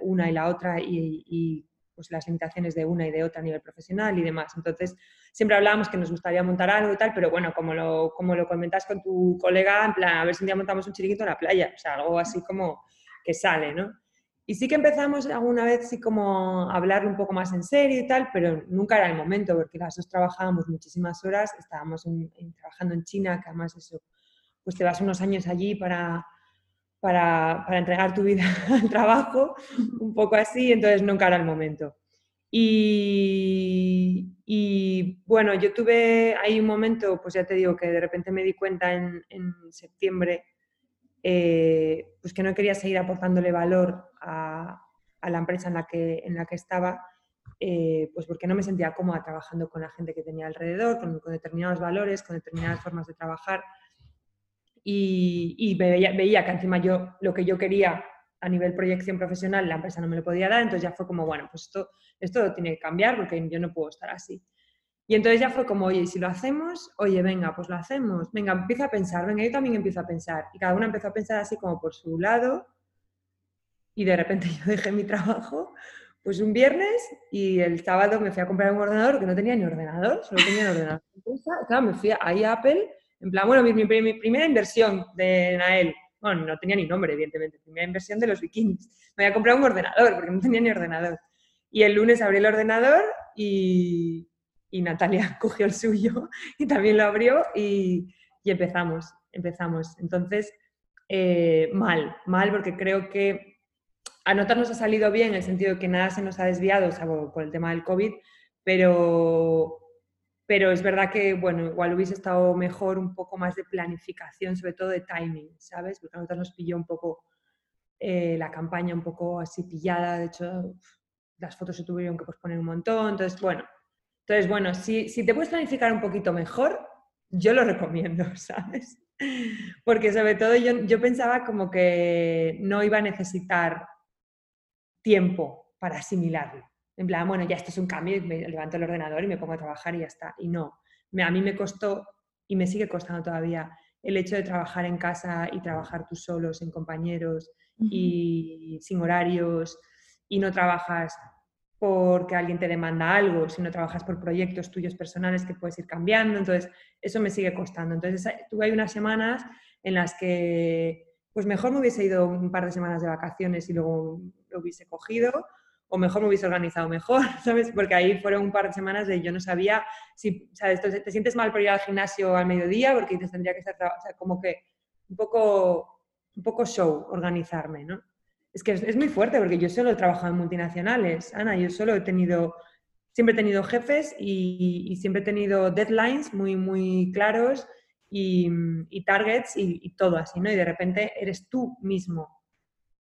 una y la otra y, pues las limitaciones de una y de otra a nivel profesional y demás. Entonces, siempre hablábamos que nos gustaría montar algo y tal, pero bueno, como lo, como lo comentas con tu colega, en plan, a ver si un día montamos un chiriquito en la playa, o sea, algo así como que sale, ¿no? Y sí que empezamos alguna vez sí como a hablar un poco más en serio y tal, pero nunca era el momento, porque las dos trabajábamos muchísimas horas, estábamos trabajando en China, que además eso, pues te vas unos años allí para, para, para, entregar tu vida al trabajo, un poco así, entonces nunca era el momento. Y, y, bueno, yo tuve ahí un momento, pues ya te digo, que de repente me di cuenta en, septiembre eh, pues que no quería seguir aportándole valor a, la empresa en la que, en la que estaba, eh, pues porque no me sentía cómoda trabajando con la gente que tenía alrededor, con, determinados valores, con determinadas formas de trabajar. Y, veía, veía, que encima yo lo que yo quería a nivel proyección profesional, la empresa no me lo podía dar, entonces ya fue como, bueno, pues esto, esto tiene que cambiar porque yo no puedo estar así. Y entonces ya fue como, oye, si lo hacemos, oye, venga, pues lo hacemos, venga, empieza a pensar, venga, yo también empiezo a pensar. Y cada uno empezó a pensar así como por su lado. Y de repente yo dejé mi trabajo, pues un viernes y el sábado me fui a comprar un ordenador que no tenía ni ordenador, solo tenía un ordenador. Claro, me fui ahí a Apple, en plan, bueno, mi, primera inversión de Nael, bueno, no tenía ni nombre, evidentemente, primera inversión de los vikings. Me había comprado un ordenador porque no tenía ni ordenador. Y el lunes abrí el ordenador y, y Natalia cogió el suyo y también lo abrió y, empezamos, empezamos. Entonces, eh, mal, mal porque creo que a nosotros nos ha salido bien en el sentido de que nada se nos ha desviado, salvo por el tema del COVID, pero, pero es verdad que, bueno, igual hubiese estado mejor un poco más de planificación, sobre todo de timing, ¿sabes? Porque a nosotros nos pilló un poco eh, la campaña un poco así pillada, de hecho, las fotos se tuvieron que posponer un montón, entonces, bueno, entonces, bueno, si, si te puedes planificar un poquito mejor, yo lo recomiendo, ¿sabes? Porque sobre todo yo, yo pensaba como que no iba a necesitar tiempo para asimilarlo. En plan, bueno, ya esto es un cambio, me levanto el ordenador y me pongo a trabajar y ya está. Y no, a mí me costó y me sigue costando todavía el hecho de trabajar en casa y trabajar tú solo, sin compañeros y sin horarios y no trabajas porque alguien te demanda algo, si no trabajas por proyectos tuyos personales que puedes ir cambiando, entonces eso me sigue costando. Entonces tuve unas semanas en las que pues mejor me hubiese ido un par de semanas de vacaciones y luego lo hubiese cogido, o mejor me hubiese organizado mejor, ¿sabes? Porque ahí fueron un par de semanas de yo no sabía si, ¿sabes? Te sientes mal por ir al gimnasio al mediodía porque te tendría que estar, o sea, como que un poco, un poco show organizarme, ¿no? es que es, muy fuerte porque yo solo he trabajado en multinacionales, Ana, yo solo he tenido, siempre he tenido jefes y, siempre he tenido deadlines muy, muy claros y, targets y, todo así, ¿no? Y de repente eres tú mismo,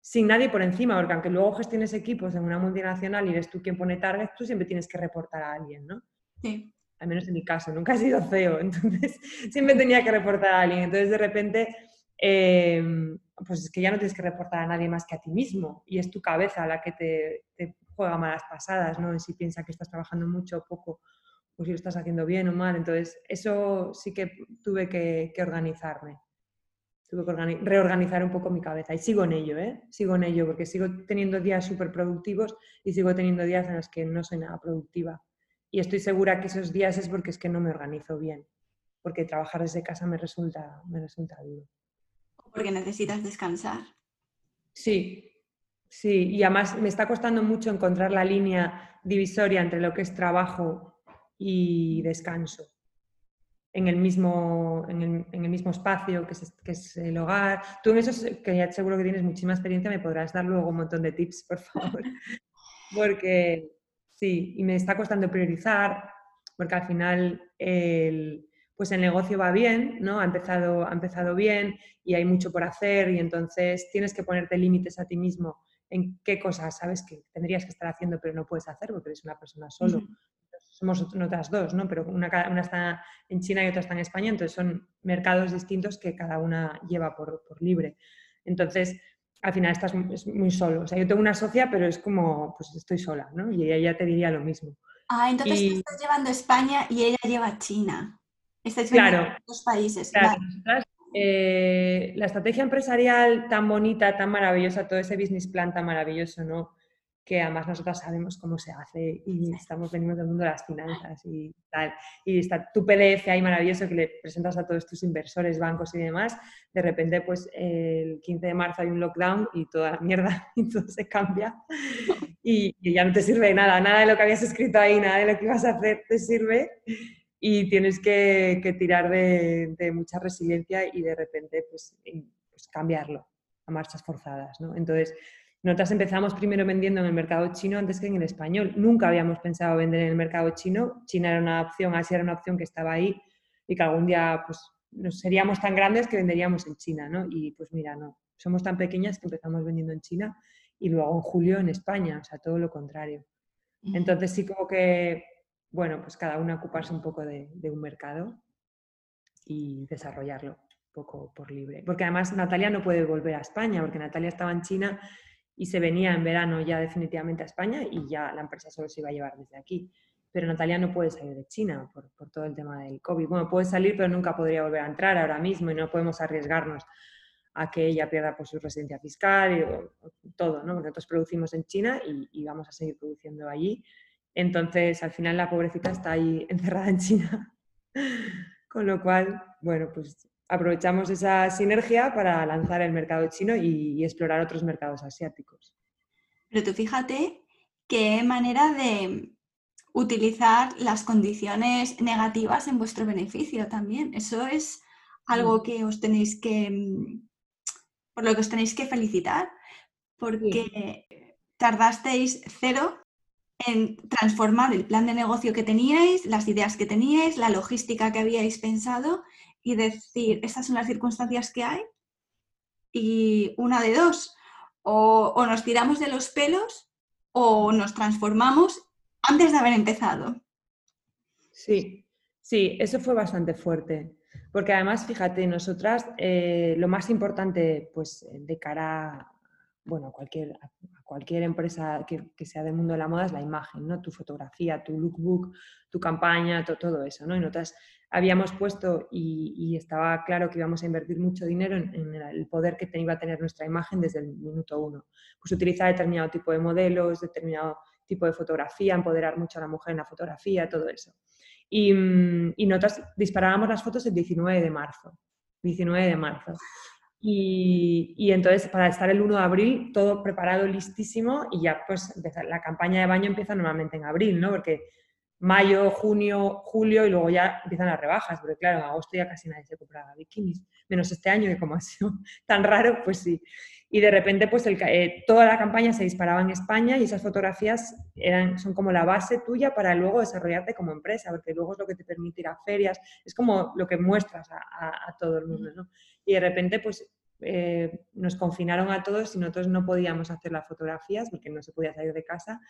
sin nadie por encima, porque aunque luego gestiones equipos en una multinacional y eres tú quien pone targets, tú siempre tienes que reportar a alguien, ¿no? Sí. Al menos en mi caso, nunca he sido CEO, entonces siempre tenía que reportar a alguien. Entonces de repente... Eh, pues es que ya no tienes que reportar a nadie más que a ti mismo y es tu cabeza la que te, juega malas pasadas, ¿no? Y si piensa que estás trabajando mucho o poco, o si lo estás haciendo bien o mal. Entonces, eso sí que tuve que, organizarme. Tuve que reorganizar un poco mi cabeza y sigo en ello, ¿eh? Sigo en ello porque sigo teniendo días súper productivos y sigo teniendo días en los que no soy nada productiva. Y estoy segura que esos días es porque es que no me organizo bien, porque trabajar desde casa me resulta, me resulta duro porque necesitas descansar. Sí, sí, y además me está costando mucho encontrar la línea divisoria entre lo que es trabajo y descanso en el mismo, en el, mismo espacio que es, que es, el hogar. Tú en eso, que ya seguro que tienes muchísima experiencia, me podrás dar luego un montón de tips, por favor. porque sí, y me está costando priorizar, porque al final el, pues el negocio va bien, ¿no? Ha empezado, ha empezado bien y hay mucho por hacer y entonces tienes que ponerte límites a ti mismo en qué cosas sabes que tendrías que estar haciendo pero no puedes hacer porque eres una persona solo. Somos otras dos, ¿no? Pero una, una, está en China y otra está en España, entonces son mercados distintos que cada una lleva por, por libre. Entonces, al final estás muy solo. O sea, yo tengo una socia, pero es como, pues estoy sola, ¿no? Y ella te diría lo mismo. Ah, entonces tú estás llevando España y ella lleva China. Estáis claro, dos países. Claro, eh, la estrategia empresarial tan bonita, tan maravillosa, todo ese business plan tan maravilloso, ¿no? Que además nosotros sabemos cómo se hace y estamos venimos del mundo de las finanzas y tal. Y está tu PDF ahí maravilloso que le presentas a todos tus inversores, bancos y demás. De repente, pues el 15 de marzo hay un lockdown y toda la mierda y todo se cambia y, ya no te sirve de nada. Nada de lo que habías escrito ahí, nada de lo que ibas a hacer te sirve y tienes que, que tirar de, de, mucha resiliencia y de repente pues, pues cambiarlo a marchas forzadas. ¿no? Entonces, nosotras empezamos primero vendiendo en el mercado chino antes que en el español. Nunca habíamos pensado vender en el mercado chino. China era una opción, Asia era una opción que estaba ahí y que algún día pues, nos seríamos tan grandes que venderíamos en China, ¿no? Y pues mira, no, somos tan pequeñas que empezamos vendiendo en China y luego en julio en España, o sea, todo lo contrario. Entonces sí como que, bueno, pues cada una ocuparse un poco de, de un mercado y desarrollarlo un poco por libre. Porque además Natalia no puede volver a España, porque Natalia estaba en China y se venía en verano ya definitivamente a España y ya la empresa solo se iba a llevar desde aquí. Pero Natalia no puede salir de China por, por, todo el tema del COVID. Bueno, puede salir, pero nunca podría volver a entrar ahora mismo y no podemos arriesgarnos a que ella pierda por su residencia fiscal y todo, ¿no? Porque nosotros producimos en China y, y, vamos a seguir produciendo allí. Entonces, al final la pobrecita está ahí encerrada en China. Con lo cual, bueno, pues aprovechamos esa sinergia para lanzar el mercado chino y, explorar otros mercados asiáticos. Pero tú fíjate qué manera de utilizar las condiciones negativas en vuestro beneficio también. Eso es algo mm. que os tenéis que, por lo que os tenéis que felicitar, porque tardasteis cero en transformar el plan de negocio que teníais, las ideas que teníais, la logística que habíais pensado y decir, estas son las circunstancias que hay y una de dos, o, nos tiramos de los pelos o nos transformamos antes de haber empezado. Sí, sí, eso fue bastante fuerte. Porque además, fíjate, nosotras eh, lo más importante, pues de cara bueno, a cualquier, cualquier empresa que, sea del mundo de la moda es la imagen, ¿no? Tu fotografía, tu lookbook, tu campaña, todo eso, ¿no? Y nosotras habíamos puesto y, estaba claro que íbamos a invertir mucho dinero en, el poder que iba a tener nuestra imagen desde el minuto uno. Pues utilizar determinado tipo de modelos, determinado tipo de fotografía, empoderar mucho a la mujer en la fotografía, todo eso. Y, y nosotros disparábamos las fotos el 19 de marzo. 19 de marzo. Y, y, entonces, para estar el 1 de abril, todo preparado, listísimo, y ya pues la campaña de baño empieza normalmente en abril, ¿no? Porque mayo, junio, julio y luego ya empiezan las rebajas, porque claro, en agosto ya casi nadie se compraba bikinis, menos este año que como ha sido tan raro, pues sí. Y de repente pues el, eh, toda la campaña se disparaba en España y esas fotografías eran, son como la base tuya para luego desarrollarte como empresa, porque luego es lo que te permite ir a ferias, es como lo que muestras a, todo el mundo, ¿no? Y de repente pues eh, nos confinaron a todos y nosotros no podíamos hacer las fotografías porque no se podía salir de casa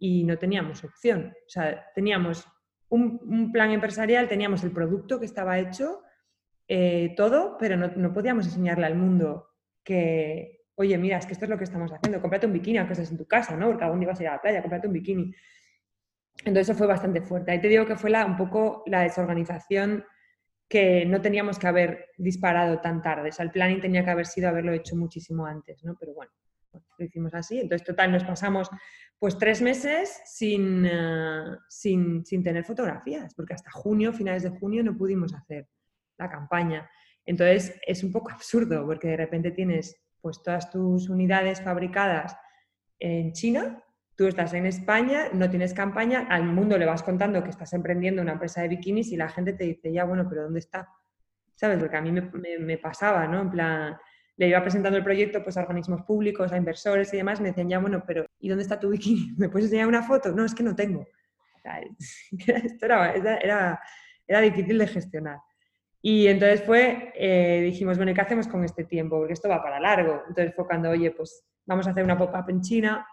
y no teníamos opción. O sea, teníamos un, plan empresarial, teníamos el producto que estaba hecho, eh, todo, pero no, podíamos enseñarle al mundo que, oye, mira, es que esto es lo que estamos haciendo, cómprate un bikini aunque estés en tu casa, ¿no? Porque algún día vas a ir a la playa, cómprate un bikini. Entonces eso fue bastante fuerte. Ahí te digo que fue la, un poco la desorganización que no teníamos que haber disparado tan tarde. O sea, el planning tenía que haber sido haberlo hecho muchísimo antes, ¿no? Pero bueno, lo hicimos así. Entonces, total, nos pasamos pues tres meses eh, sin, sin, tener fotografías, porque hasta junio, finales de junio, no pudimos hacer la campaña. Entonces es un poco absurdo, porque de repente tienes pues todas tus unidades fabricadas en China, tú estás en España, no tienes campaña, al mundo le vas contando que estás emprendiendo una empresa de bikinis y la gente te dice, ya bueno, pero ¿dónde está? ¿Sabes? Porque a mí me, me pasaba, ¿no? En plan, le iba presentando el proyecto pues, a organismos públicos, a inversores y demás, me decían, ya, bueno, pero ¿y dónde está tu bikini? ¿Me puedes enseñar una foto? No, es que no tengo. esto era, era, era, difícil de gestionar. Y entonces fue, eh, dijimos, bueno, ¿y qué hacemos con este tiempo? Porque esto va para largo. Entonces fue cuando, oye, pues vamos a hacer una pop-up en China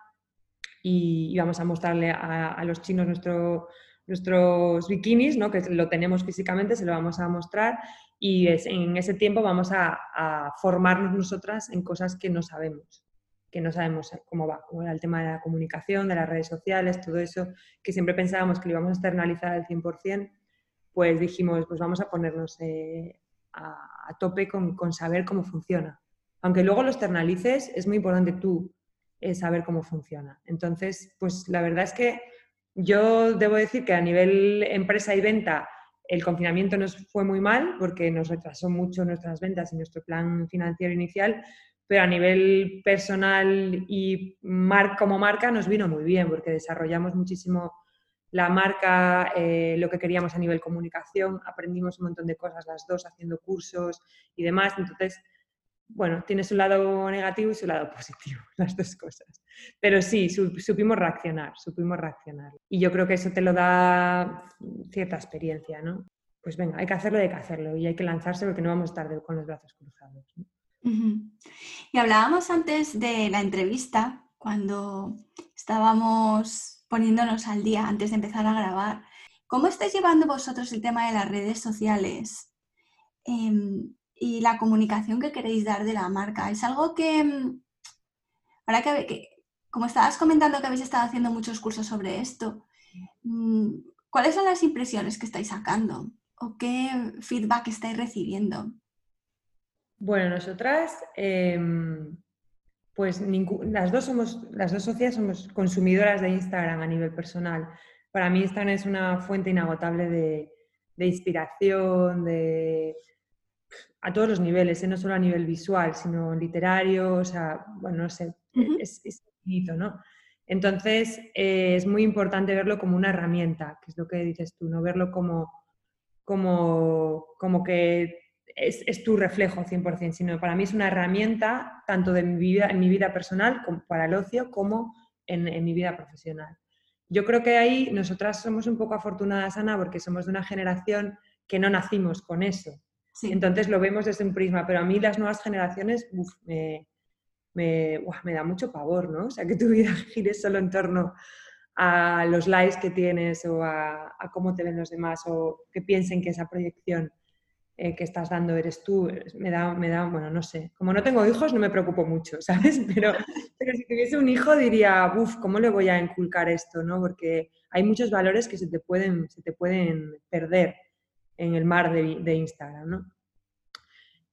y, vamos a mostrarle a, a los chinos nuestro, nuestros bikinis, ¿no? que lo tenemos físicamente, se lo vamos a mostrar y en ese tiempo vamos a, formarnos nosotras en cosas que no sabemos, que no sabemos cómo va, como era el tema de la comunicación, de las redes sociales, todo eso, que siempre pensábamos que lo íbamos a externalizar al 100%, pues dijimos, pues vamos a ponernos eh, a, tope con, saber cómo funciona. Aunque luego lo externalices, es muy importante tú eh, saber cómo funciona. Entonces, pues la verdad es que yo debo decir que a nivel empresa y venta, el confinamiento nos fue muy mal porque nos retrasó mucho nuestras ventas y nuestro plan financiero inicial, pero a nivel personal y como marca nos vino muy bien porque desarrollamos muchísimo la marca, eh, lo que queríamos a nivel comunicación, aprendimos un montón de cosas las dos haciendo cursos y demás. Entonces, bueno, tiene su lado negativo y su lado positivo, las dos cosas. Pero sí, supimos reaccionar, supimos reaccionar. Y yo creo que eso te lo da cierta experiencia, ¿no? Pues venga, hay que hacerlo, hay que hacerlo y hay que lanzarse porque no vamos a estar con los brazos cruzados. Y hablábamos antes de la entrevista, cuando estábamos poniéndonos al día antes de empezar a grabar. ¿Cómo estáis llevando vosotros el tema de las redes sociales? Em, y la comunicación que queréis dar de la marca. Es algo que, mm, ahora que, como estabas comentando que habéis estado haciendo muchos cursos sobre esto, mm, ¿cuáles son las impresiones que estáis sacando o qué feedback estáis recibiendo? Bueno, nosotras, em, pues las dos somos, las dos socias somos consumidoras de Instagram a nivel personal. Para mí Instagram es una fuente inagotable de, de inspiración, de, a todos los niveles, ¿eh? no solo a nivel visual, sino literario, o sea, bueno, no sé, es, es infinito, ¿no? Entonces, eh, es muy importante verlo como una herramienta, que es lo que dices tú, no verlo como, como, como que es, tu reflejo 100%, sino para mí es una herramienta tanto de mi vida, en mi vida personal como para el ocio como en, en mi vida profesional. Yo creo que ahí nosotras somos un poco afortunadas, Ana, porque somos de una generación que no nacimos con eso. Entonces lo vemos desde un prisma, pero a mí las nuevas generaciones me, me, da mucho pavor, ¿no? O sea, que tu vida gire solo en torno a los likes que tienes o a, cómo te ven los demás o que piensen que esa proyección eh, que estás dando eres tú, me da, me da, bueno, no sé. Como no tengo hijos no me preocupo mucho, ¿sabes? Pero, pero si tuviese un hijo diría, uff, ¿cómo le voy a inculcar esto, no? Porque hay muchos valores que se te pueden, se te pueden perder en el mar de, Instagram. ¿no?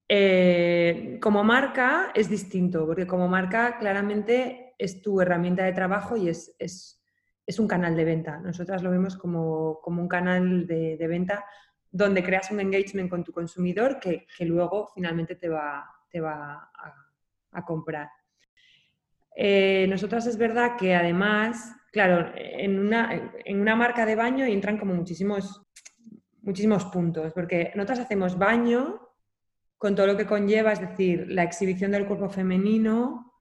Eh, como marca es distinto, porque como marca claramente es tu herramienta de trabajo y es, es, es un canal de venta. Nosotras lo vemos como, como un canal de, venta donde creas un engagement con tu consumidor que, que luego finalmente te va, te va a, a comprar. Eh, nosotras es verdad que además, claro, en una, en una marca de baño entran como muchísimos muchísimos puntos, porque nosotros hacemos baño con todo lo que conlleva, es decir, la exhibición del cuerpo femenino,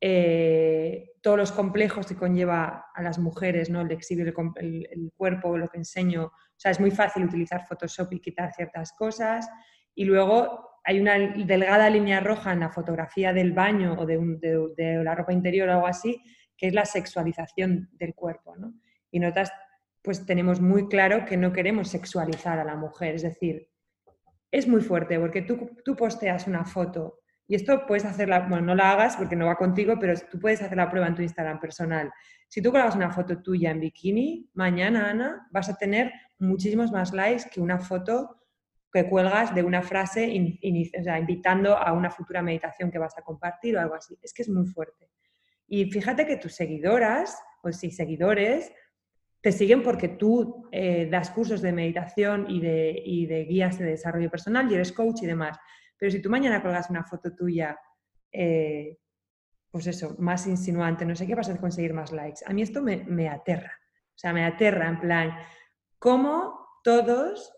eh, todos los complejos que conlleva a las mujeres, ¿no? el exhibir el, cuerpo, lo que enseño. O sea, es muy fácil utilizar Photoshop y quitar ciertas cosas. Y luego hay una delgada línea roja en la fotografía del baño o de, de la ropa interior o algo así, que es la sexualización del cuerpo. ¿no? Y notas pues tenemos muy claro que no queremos sexualizar a la mujer. Es decir, es muy fuerte porque tú, tú posteas una foto y esto puedes hacerla, bueno, no la hagas porque no va contigo, pero tú puedes hacer la prueba en tu Instagram personal. Si tú grabas una foto tuya en bikini, mañana, Ana, vas a tener muchísimos más likes que una foto que cuelgas de una frase invitando a una futura meditación que vas a compartir o algo así. Es que es muy fuerte. Y fíjate que tus seguidoras, o si seguidores, te siguen porque tú eh, das cursos de meditación y de, de, guías de desarrollo personal y eres coach y demás. Pero si tú mañana colgas una foto tuya, eh, pues eso, más insinuante, no sé qué, vas a conseguir más likes. A mí esto me, me aterra. O sea, me aterra en plan, ¿cómo todos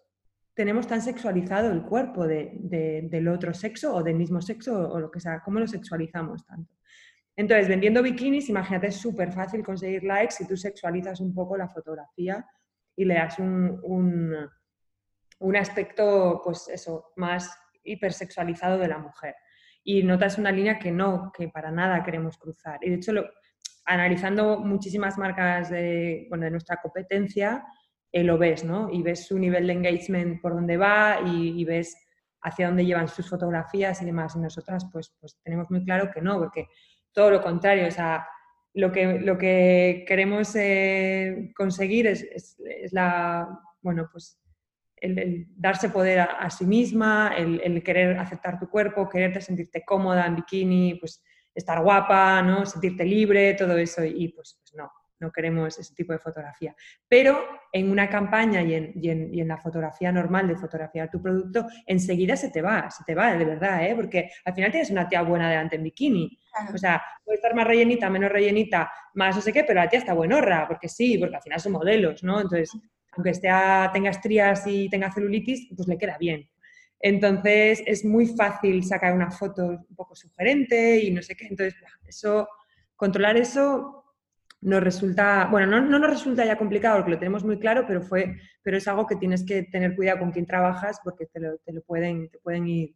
tenemos tan sexualizado el cuerpo del otro sexo o del mismo sexo o lo que sea? ¿Cómo lo sexualizamos tanto? Entonces, vendiendo bikinis, imagínate, es súper fácil conseguir likes si tú sexualizas un poco la fotografía y le das un, un, aspecto, pues eso, más hipersexualizado de la mujer. Y notas una línea que no, que para nada queremos cruzar. Y de hecho, analizando muchísimas marcas de, bueno, de nuestra competencia, eh, lo ves, ¿no? Y ves su nivel de engagement por dónde va y, ves hacia dónde llevan sus fotografías y demás. Y nosotras pues, pues tenemos muy claro que no, porque todo lo contrario, o sea, lo que, lo que queremos eh, conseguir es, la, bueno, pues el, darse poder a, sí misma, el, querer aceptar tu cuerpo, quererte sentirte cómoda en bikini, pues estar guapa, ¿no? sentirte libre, todo eso, y pues, pues no, no queremos ese tipo de fotografía. Pero en una campaña y en, la fotografía normal de fotografiar tu producto, enseguida se te va, se te va de verdad, ¿eh? porque al final tienes una tía buena delante en bikini. O sea, puede estar más rellenita, menos rellenita, más no sé qué, pero la tía está buenorra, porque sí, porque al final son modelos, ¿no? Entonces, aunque esté tenga estrías y tenga celulitis, pues le queda bien. Entonces, es muy fácil sacar una foto un poco sugerente y no sé qué. Entonces, eso, controlar eso nos resulta, bueno, no, no, nos resulta ya complicado porque lo tenemos muy claro, pero, fue, pero es algo que tienes que tener cuidado con quién trabajas porque te lo, te lo pueden, te pueden ir,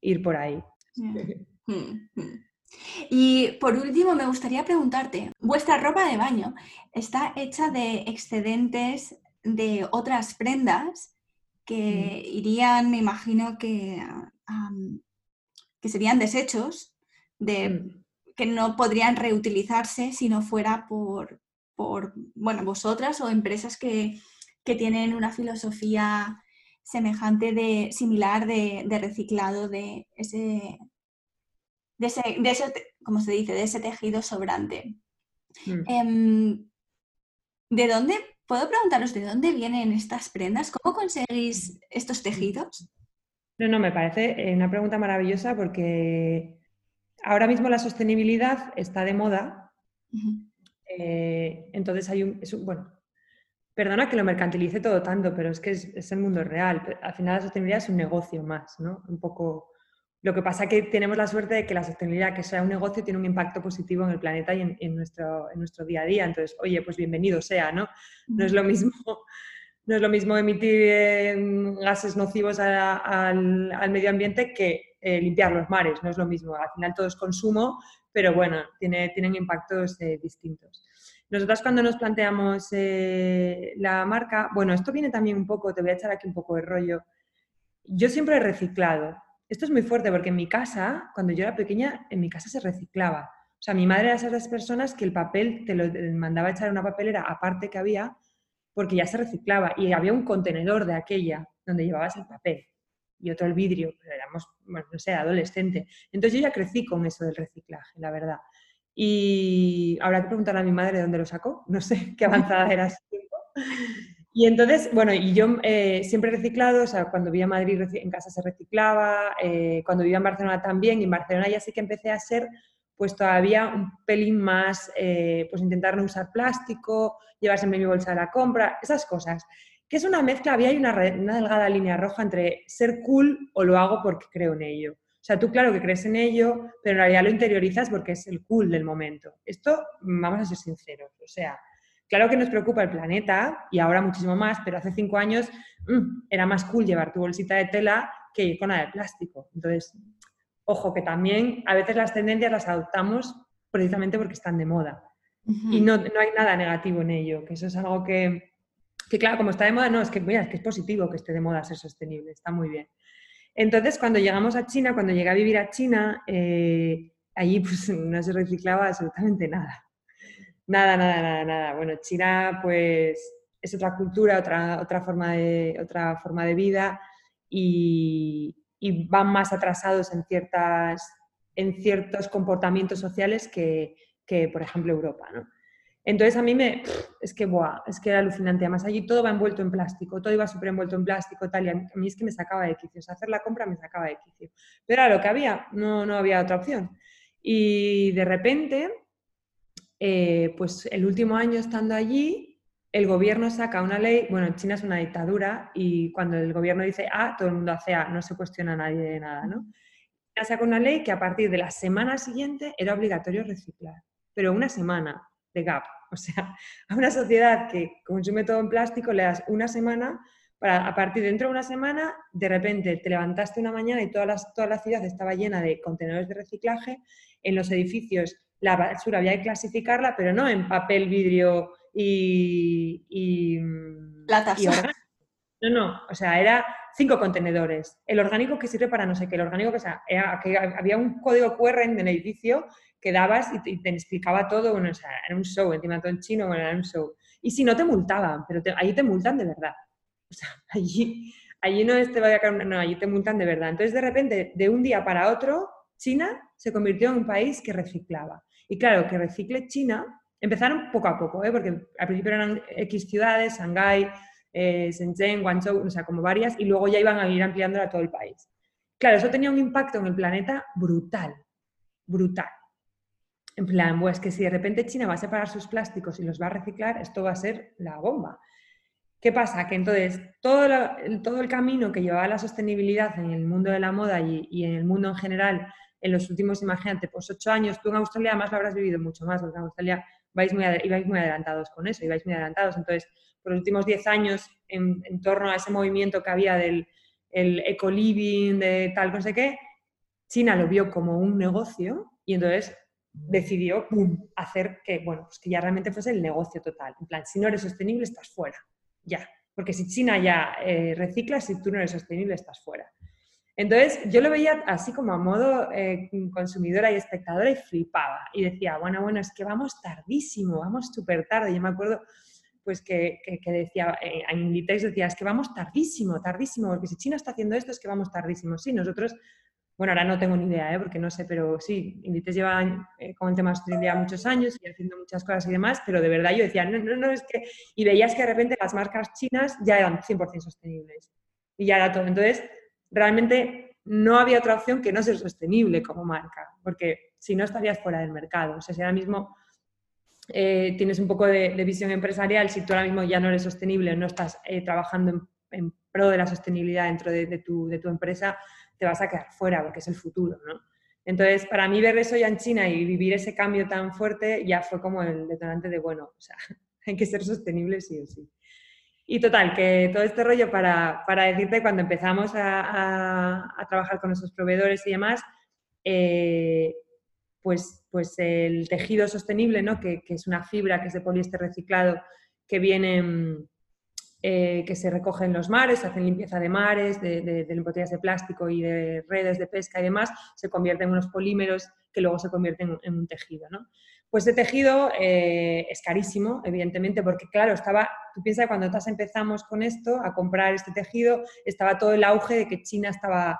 ir por ahí. Mm, mm. Y por último, me gustaría preguntarte, vuestra ropa de baño está hecha de excedentes de otras prendas que mm. irían, me imagino que, que serían desechos de que no podrían reutilizarse si no fuera por, por bueno, vosotras o empresas que, tienen una filosofía semejante de similar de, reciclado de ese, de ese, de ese, como se dice, de ese tejido sobrante. Mm. Em, ¿De dónde, puedo preguntaros de dónde vienen estas prendas? ¿Cómo conseguís estos tejidos? No, no, me parece una pregunta maravillosa porque ahora mismo la sostenibilidad está de moda. Eh, entonces hay un, bueno, perdona que lo mercantilice todo tanto, pero es que es, el mundo real. Al final la sostenibilidad es un negocio más, ¿no? Un poco. Lo que pasa es que tenemos la suerte de que la sostenibilidad, que sea un negocio, tiene un impacto positivo en el planeta y en, nuestro, en nuestro día a día. Entonces, oye, pues bienvenido sea, ¿no? No es lo mismo no es lo mismo emitir eh, gases nocivos al, medio ambiente que eh, limpiar los mares, no es lo mismo. Al final todo es consumo, pero bueno, tiene, tienen impactos eh, distintos. Nosotras cuando nos planteamos la marca, bueno, esto viene también un poco, te voy a echar aquí un poco de rollo. Yo siempre he reciclado. Esto es muy fuerte porque en mi casa, cuando yo era pequeña, en mi casa se reciclaba. O sea, mi madre era de esas personas que el papel te lo mandaba a echar en una papelera aparte que había porque ya se reciclaba y había un contenedor de aquella donde llevabas el papel y otro el vidrio, pero éramos, bueno, no sé, adolescente. Entonces yo ya crecí con eso del reciclaje, la verdad. Y habrá que preguntar a mi madre de dónde lo sacó, no sé qué avanzada era ese tiempo. Y entonces, bueno, y yo eh, siempre he reciclado, o sea, cuando vivía en Madrid en casa se reciclaba, eh, cuando vivía en Barcelona también, y en Barcelona ya sí que empecé a ser pues todavía un pelín más, eh, pues intentar no usar plástico, llevarse mi bolsa de la compra, esas cosas. Que es una mezcla, había una, una delgada línea roja entre ser cool o lo hago porque creo en ello. O sea, tú claro que crees en ello, pero en realidad lo interiorizas porque es el cool del momento. Esto, vamos a ser sinceros, o sea, claro que nos preocupa el planeta y ahora muchísimo más, pero hace cinco años mm, era más cool llevar tu bolsita de tela que ir con la de plástico. Entonces, Ojo, que también a veces las tendencias las adoptamos precisamente porque están de moda. Y no, hay nada negativo en ello, que eso es algo que, que, claro, como está de moda, no, es que, es que es positivo que esté de moda ser sostenible, está muy bien. Entonces, cuando llegamos a China, cuando llegué a vivir a China, eh, allí pues no se reciclaba absolutamente nada. Nada, nada, nada, nada. Bueno, China pues es otra cultura, otra, otra, forma, de, otra forma de vida y, y van más atrasados en, ciertas, en ciertos comportamientos sociales que, que, por ejemplo, Europa. ¿no? Entonces a mí me, es que, buah, es que era alucinante. Además allí todo va envuelto en plástico, todo iba súper envuelto en plástico, tal, y a mí es que me sacaba de quicio. O sea, hacer la compra me sacaba de quicio. Pero era lo que había, no, no había otra opción. Y de repente, eh, pues el último año estando allí, el gobierno saca una ley, bueno, China es una dictadura y cuando el gobierno dice A, todo el mundo hace A, no se cuestiona nadie de nada, ¿no? China saca una ley que a partir de la semana siguiente era obligatorio reciclar, pero una semana de gap. O sea, a una sociedad que consume todo en plástico le das una semana para a partir de dentro de una semana, de repente te levantaste una mañana y toda la, toda la ciudad estaba llena de contenedores de reciclaje. En los edificios la basura había que clasificarla, pero no en papel, vidrio y... y mm, no, no, o sea, era cinco contenedores. El orgánico que sirve para no sé qué, el orgánico que, sea, que había un código QR en el edificio que dabas y te, explicaba todo, bueno, o sea, era un show, encima todo en chino, bueno, era un show. Y si no te multaban, pero allí te multan de verdad. O sea, allí, allí no te va a caer no, allí te multan de verdad. Entonces, de repente, de un día para otro, China se convirtió en un país que reciclaba. Y claro, que recicle China, empezaron poco a poco, ¿eh? porque al principio eran X ciudades, Shanghái, eh, Shenzhen, Guangzhou, o sea, como varias, y luego ya iban a ir ampliando a todo el país. Claro, eso tenía un impacto en el planeta brutal, brutal. En plan, pues que si de repente China va a separar sus plásticos y los va a reciclar, esto va a ser la bomba. ¿Qué pasa? Que entonces todo, todo el camino que llevaba la sostenibilidad en el mundo de la moda y, y, en el mundo en general en los últimos, imagínate, pues ocho años, tú en Australia además lo habrás vivido mucho más, porque en Australia vais muy, ibais muy adelantados con eso, ibais muy adelantados. Entonces, por los últimos diez años, en, torno a ese movimiento que había del el eco-living, de tal, no sé qué, China lo vio como un negocio y entonces decidió hacer que, bueno, pues que ya realmente fuese el negocio total. En plan, si no eres sostenible, estás fuera. Ya. Porque si China ya eh, recicla, si tú no eres sostenible, estás fuera. Entonces, yo lo veía así como a modo eh, consumidora y espectadora y flipaba. Y decía, bueno, bueno, es que vamos tardísimo, vamos súper tarde. Yo me acuerdo pues que, que, decía, eh, en Inditex decía, es que vamos tardísimo, tardísimo, porque si China está haciendo esto es que vamos tardísimo. Sí, nosotros bueno, ahora no tengo ni idea, ¿eh? porque no sé, pero sí, Inditex lleva eh, con el tema sostenibilidad muchos años y haciendo muchas cosas y demás, pero de verdad yo decía, no, no, no, es que... Y veías que de repente las marcas chinas ya eran 100% sostenibles. Y ya era todo. Entonces, realmente no había otra opción que no ser sostenible como marca, porque si no estarías fuera del mercado. O sea, si ahora mismo eh, tienes un poco de, visión empresarial, si tú ahora mismo ya no eres sostenible, no estás eh, trabajando en, pro de la sostenibilidad dentro de, tu, de tu empresa, te vas a quedar fuera porque es el futuro, ¿no? Entonces, para mí ver eso ya en China y vivir ese cambio tan fuerte ya fue como el detonante de, bueno, o sea, hay que ser sostenible sí o sí. Y total, que todo este rollo para, para decirte, cuando empezamos a, a, trabajar con nuestros proveedores y demás, eh, pues, pues el tejido sostenible, ¿no? Que, que, es una fibra que es de poliéster reciclado, que viene eh, que se recogen los mares, se hacen limpieza de mares, de, de, botellas de plástico y de redes de pesca y demás, se convierten en unos polímeros que luego se convierten en, un tejido. ¿no? Pues ese tejido eh, es carísimo, evidentemente, porque claro, estaba, tú piensas que cuando empezamos con esto, a comprar este tejido, estaba todo el auge de que China estaba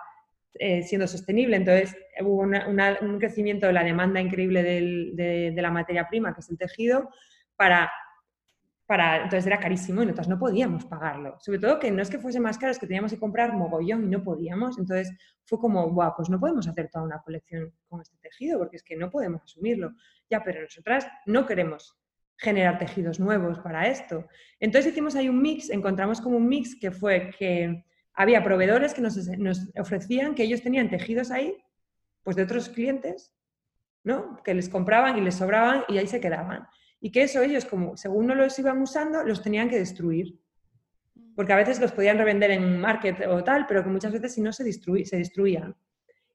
eh, siendo sostenible. Entonces hubo un crecimiento de la demanda increíble de, de, la materia prima, que es el tejido, para para, entonces era carísimo y nosotros no podíamos pagarlo. Sobre todo que no es que fuese más caro, es que teníamos que comprar mogollón y no podíamos. Entonces fue como, guau, pues no podemos hacer toda una colección con este tejido porque es que no podemos asumirlo. Ya, pero nosotras no queremos generar tejidos nuevos para esto. Entonces hicimos ahí un mix, encontramos como un mix que fue que había proveedores que nos ofrecían que ellos tenían tejidos ahí, pues de otros clientes, ¿no? Que les compraban y les sobraban y ahí se quedaban y que eso ellos, como según no los iban usando, los tenían que destruir. Porque a veces los podían revender en market o tal, pero que muchas veces si no se, se destruían.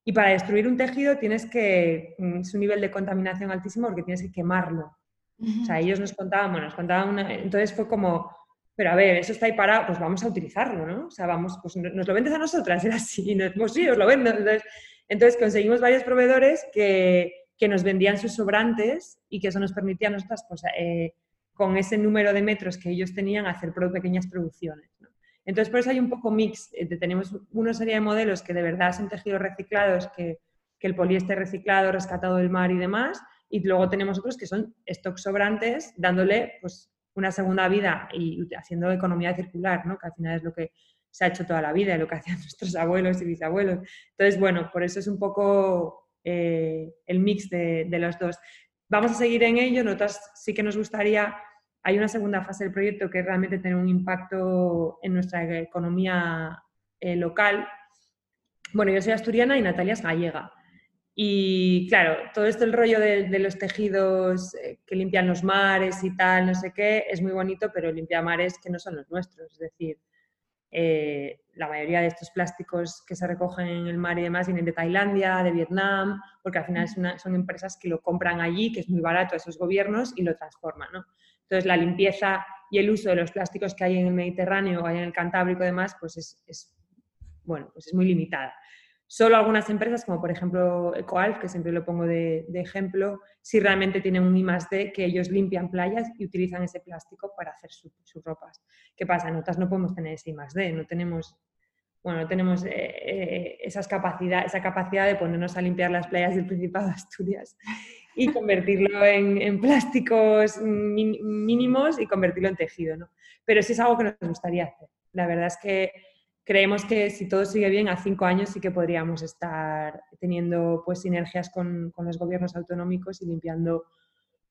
Y para destruir un tejido tienes que, mm, es un nivel de contaminación altísimo porque tienes que quemarlo. O sea, ellos nos contaban, bueno, nos contaban una, entonces fue como, pero a ver, eso está ahí parado, pues vamos a utilizarlo, ¿no? O sea, vamos, pues nos lo vendes a nosotras, era así, no, pues sí, os lo vendo. Entonces, entonces conseguimos varios proveedores que, que nos vendían sus sobrantes y que eso nos permitía a nosotras, pues, eh, con ese número de metros que ellos tenían, hacer pequeñas producciones. Entonces, por eso hay un poco mix. Eh, tenemos una serie de modelos que de verdad son tejidos reciclados, que, que el poliéster reciclado, rescatado del mar y demás, y luego tenemos otros que son stocks sobrantes, dándole pues, una segunda vida y haciendo economía circular, ¿no? que al final es lo que se ha hecho toda la vida, lo que hacían nuestros abuelos y bisabuelos. Entonces, bueno, por eso es un poco eh, el mix de, los dos. Vamos a seguir en ello, nosotros sí que nos gustaría, hay una segunda fase del proyecto que realmente tener un impacto en nuestra economía eh, local. Bueno, yo soy asturiana y Natalia es gallega. Y claro, todo esto el rollo de, los tejidos eh, que limpian los mares y tal, no sé qué, es muy bonito, pero limpia mares que no son los nuestros. Es decir, eh, la mayoría de estos plásticos que se recogen en el mar y demás vienen de Tailandia, de Vietnam, porque al final son empresas que lo compran allí, que es muy barato a esos gobiernos, y lo transforman. ¿no? Entonces, la limpieza y el uso de los plásticos que hay en el Mediterráneo o en el Cantábrico y demás, pues es, bueno, pues es muy limitada. Solo algunas empresas, como por ejemplo Ecoalf, que siempre lo pongo de, ejemplo, si realmente tienen un I que ellos limpian playas y utilizan ese plástico para hacer sus ropas. ¿Qué pasa? En otras no podemos tener ese I no tenemos, bueno, no tenemos eh, eh, esas capacidad, esa capacidad de ponernos a limpiar las playas del Principado de Asturias y convertirlo en, plásticos mínimos y convertirlo en tejido. ¿no? Pero sí es algo que nos gustaría hacer. La verdad es que creemos que si todo sigue bien, a cinco años sí que podríamos estar teniendo pues sinergias con, con los gobiernos autonómicos y limpiando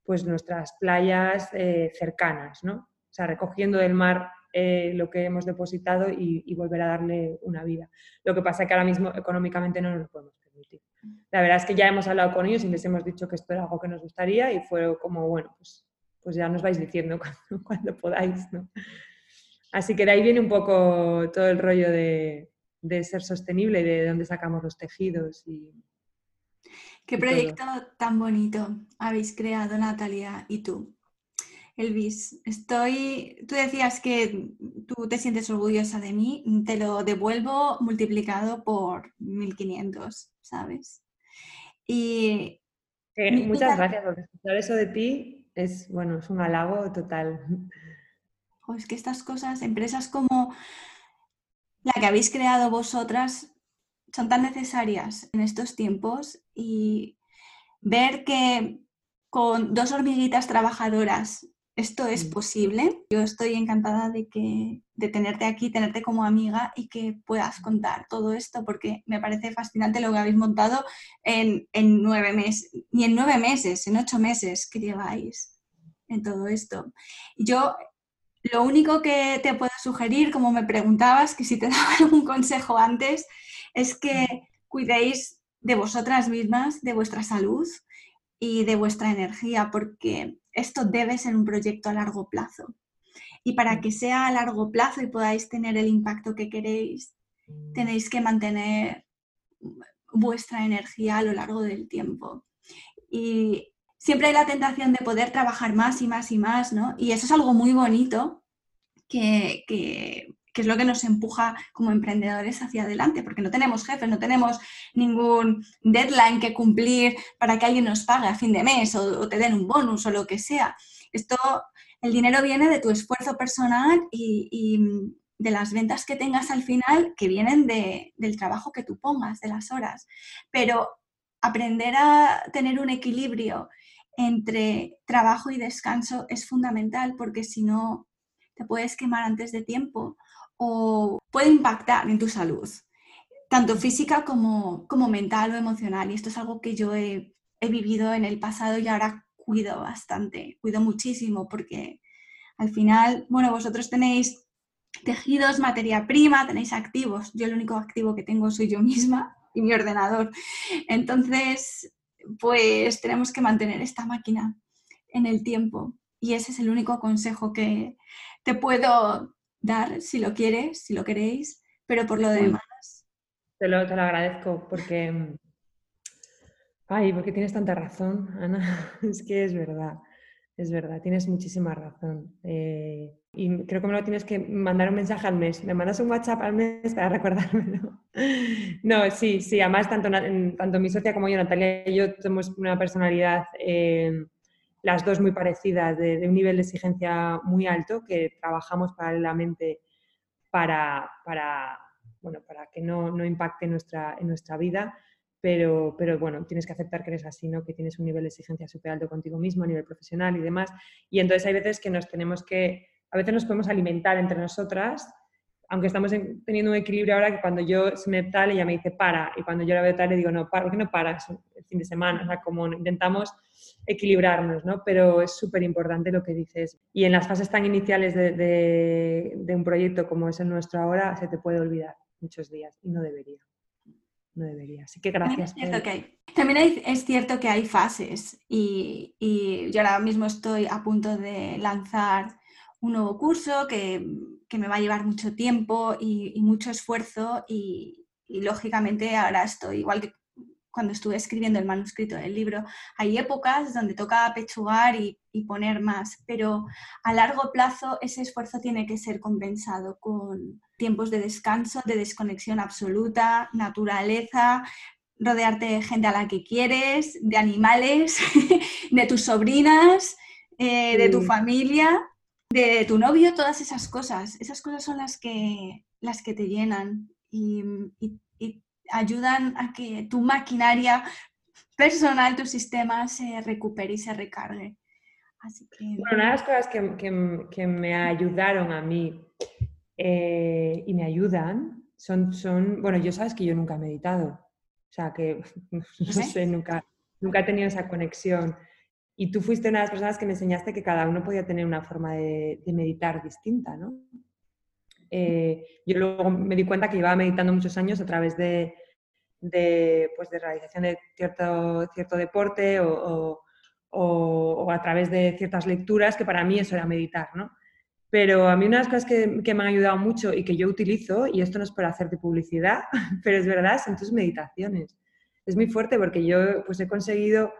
pues nuestras playas eh, cercanas, ¿no? O sea, recogiendo del mar eh, lo que hemos depositado y, volver a darle una vida. Lo que pasa es que ahora mismo económicamente no nos lo podemos permitir. La verdad es que ya hemos hablado con ellos y les hemos dicho que esto era algo que nos gustaría y fue como, bueno, pues, pues ya nos vais diciendo cuando, cuando podáis, ¿no? Así que de ahí viene un poco todo el rollo de, ser sostenible y de dónde sacamos los tejidos. Y, Qué proyecto tan bonito habéis creado, Natalia, y tú. Elvis, estoy. Tú decías que tú te sientes orgullosa de mí, te lo devuelvo multiplicado por 1500, ¿sabes? Y. muchas gracias por escuchar eso de ti. Es, bueno, es un halago total es que estas cosas, empresas como la que habéis creado vosotras, son tan necesarias en estos tiempos y ver que con dos hormiguitas trabajadoras esto es mm. posible. Yo estoy encantada de, que, de tenerte aquí, tenerte como amiga y que puedas contar todo esto porque me parece fascinante lo que habéis montado en, en nueve meses, ni en nueve meses, en ocho meses que lleváis en todo esto. Yo lo único que te puedo sugerir, como me preguntabas, que si te daba algún consejo antes, es que cuidéis de vosotras mismas, de vuestra salud y de vuestra energía, porque esto debe ser un proyecto a largo plazo. Y para que sea a largo plazo y podáis tener el impacto que queréis, tenéis que mantener vuestra energía a lo largo del tiempo. Y siempre hay la tentación de poder trabajar más y más y más, ¿no? Y eso es algo muy bonito que, es lo que nos empuja como emprendedores hacia adelante, porque no tenemos jefes, no tenemos ningún deadline que cumplir para que alguien nos pague a fin de mes o, te den un bonus o lo que sea. Esto, el dinero viene de tu esfuerzo personal y, de las ventas que tengas al final, que vienen del trabajo que tú pongas, de las horas. Pero aprender a tener un equilibrio entre trabajo y descanso es fundamental porque si no te puedes quemar antes de tiempo o puede impactar en tu salud, tanto física como, como mental o emocional. Y esto es algo que yo he, he vivido en el pasado y ahora cuido bastante, cuido muchísimo porque al final, bueno, vosotros tenéis tejidos, materia prima, tenéis activos. Yo el único activo que tengo soy yo misma y mi ordenador. Entonces, pues tenemos que mantener esta máquina en el tiempo. Y ese es el único consejo que te puedo dar, si lo quieres, si lo queréis, pero por lo demás. Te lo, te lo agradezco porque... Ay, porque tienes tanta razón, Ana. es que es verdad, es verdad, tienes muchísima razón. Eh, y creo que me lo tienes que mandar un mensaje al mes. Me mandas un WhatsApp al mes para recordármelo. No, sí, sí. Además, tanto, tanto mi socia como yo, Natalia y yo, somos una personalidad, eh, las dos muy parecidas, de, un nivel de exigencia muy alto, que trabajamos paralelamente para, para, bueno, para que no, no impacte nuestra, en nuestra vida. Pero, pero, bueno, tienes que aceptar que eres así, ¿no? que tienes un nivel de exigencia súper alto contigo mismo a nivel profesional y demás. Y entonces hay veces que nos tenemos que a veces nos podemos alimentar entre nosotras, aunque estamos teniendo un equilibrio ahora que cuando yo se me tal, ella me dice para, y cuando yo la veo tal, le digo, no, ¿por qué no paras el fin de semana? O sea, como intentamos equilibrarnos, ¿no? Pero es súper importante lo que dices. Y en las fases tan iniciales de, un proyecto como es el nuestro ahora, se te puede olvidar muchos días y no debería. No debería. Así que gracias. También es cierto que hay fases y, y yo ahora mismo estoy a punto de lanzar un nuevo curso que, me va a llevar mucho tiempo y, mucho esfuerzo y, lógicamente ahora estoy igual que cuando estuve escribiendo el manuscrito del libro. Hay épocas donde toca pechugar y, poner más, pero a largo plazo ese esfuerzo tiene que ser compensado con tiempos de descanso, de desconexión absoluta, naturaleza, rodearte de gente a la que quieres, de animales, de tus sobrinas, eh, de tu familia, de tu novio, todas esas cosas. Esas cosas son las que, las que te llenan y ayudan a que tu maquinaria personal, tu sistema se recupere y se recargue. Así que... Bueno, una de las cosas que, me ayudaron a mí eh, y me ayudan son, son, bueno, yo sabes que yo nunca he meditado, o sea que, no sé, nunca, nunca he tenido esa conexión. Y tú fuiste una de las personas que me enseñaste que cada uno podía tener una forma de, meditar distinta, ¿no? Eh, yo luego me di cuenta que llevaba meditando muchos años a través de, de, pues de realización de cierto, cierto deporte o, o, a través de ciertas lecturas, que para mí eso era meditar, ¿no? Pero a mí una de las cosas que, que, me han ayudado mucho y que yo utilizo, y esto no es por hacerte publicidad, pero es verdad, son tus meditaciones. Es muy fuerte porque yo pues he conseguido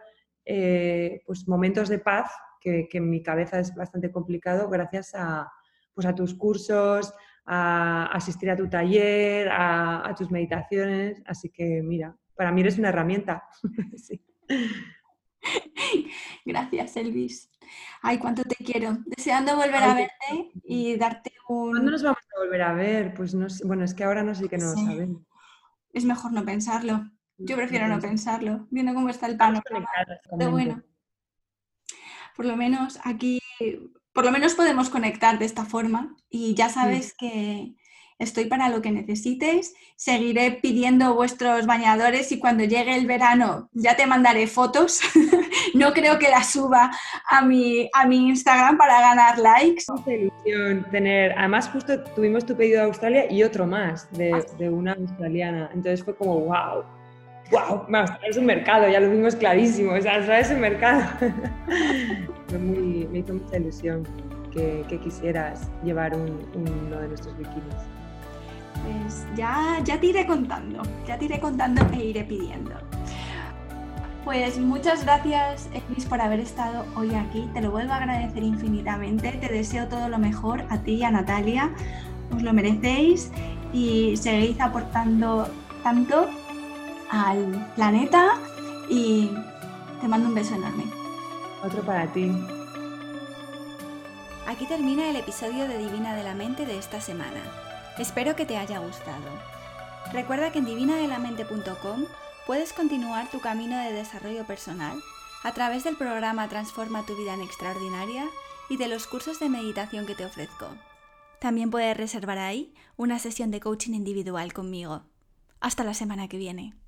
eh, pues momentos de paz que, que, en mi cabeza es bastante complicado gracias a, pues a tus cursos, a asistir a tu taller, a, tus meditaciones. Así que mira, para mí eres una herramienta. Gracias, Elvis. Ay, cuánto te quiero. Deseando volver a verte y darte un... ¿Cuándo nos vamos a volver a ver? Pues no sé. Bueno, es que ahora no sé que no lo sabemos. Es mejor no pensarlo. Yo prefiero no pensarlo, viendo cómo está el panorama. Pero bueno, por lo menos aquí por lo menos podemos conectar de esta forma y ya sabes que estoy para lo que necesites. Seguiré pidiendo vuestros bañadores y cuando llegue el verano ya te mandaré fotos. no creo que las suba a mi, a mi Instagram para ganar likes. ilusión tener, además justo tuvimos tu pedido de Australia y otro más de, ah, de una australiana. Entonces fue como, wow. ¡Wow! es un mercado, ya lo vimos clarísimo. O sea, es un mercado. me hizo mucha ilusión que, quisieras llevar uno de nuestros bikinis. Pues ya, ya te iré contando, ya te iré contando e iré pidiendo. Pues muchas gracias, Elvis, por haber estado hoy aquí. Te lo vuelvo a agradecer infinitamente. Te deseo todo lo mejor a ti y a Natalia. Os lo merecéis y seguís aportando tanto al planeta y te mando un beso enorme. Otro para ti. Aquí termina el episodio de Divina de la Mente de esta semana. Espero que te haya gustado. Recuerda que en divinadelamente.com puedes continuar tu camino de desarrollo personal a través del programa Transforma tu vida en extraordinaria y de los cursos de meditación que te ofrezco. También puedes reservar ahí una sesión de coaching individual conmigo. Hasta la semana que viene.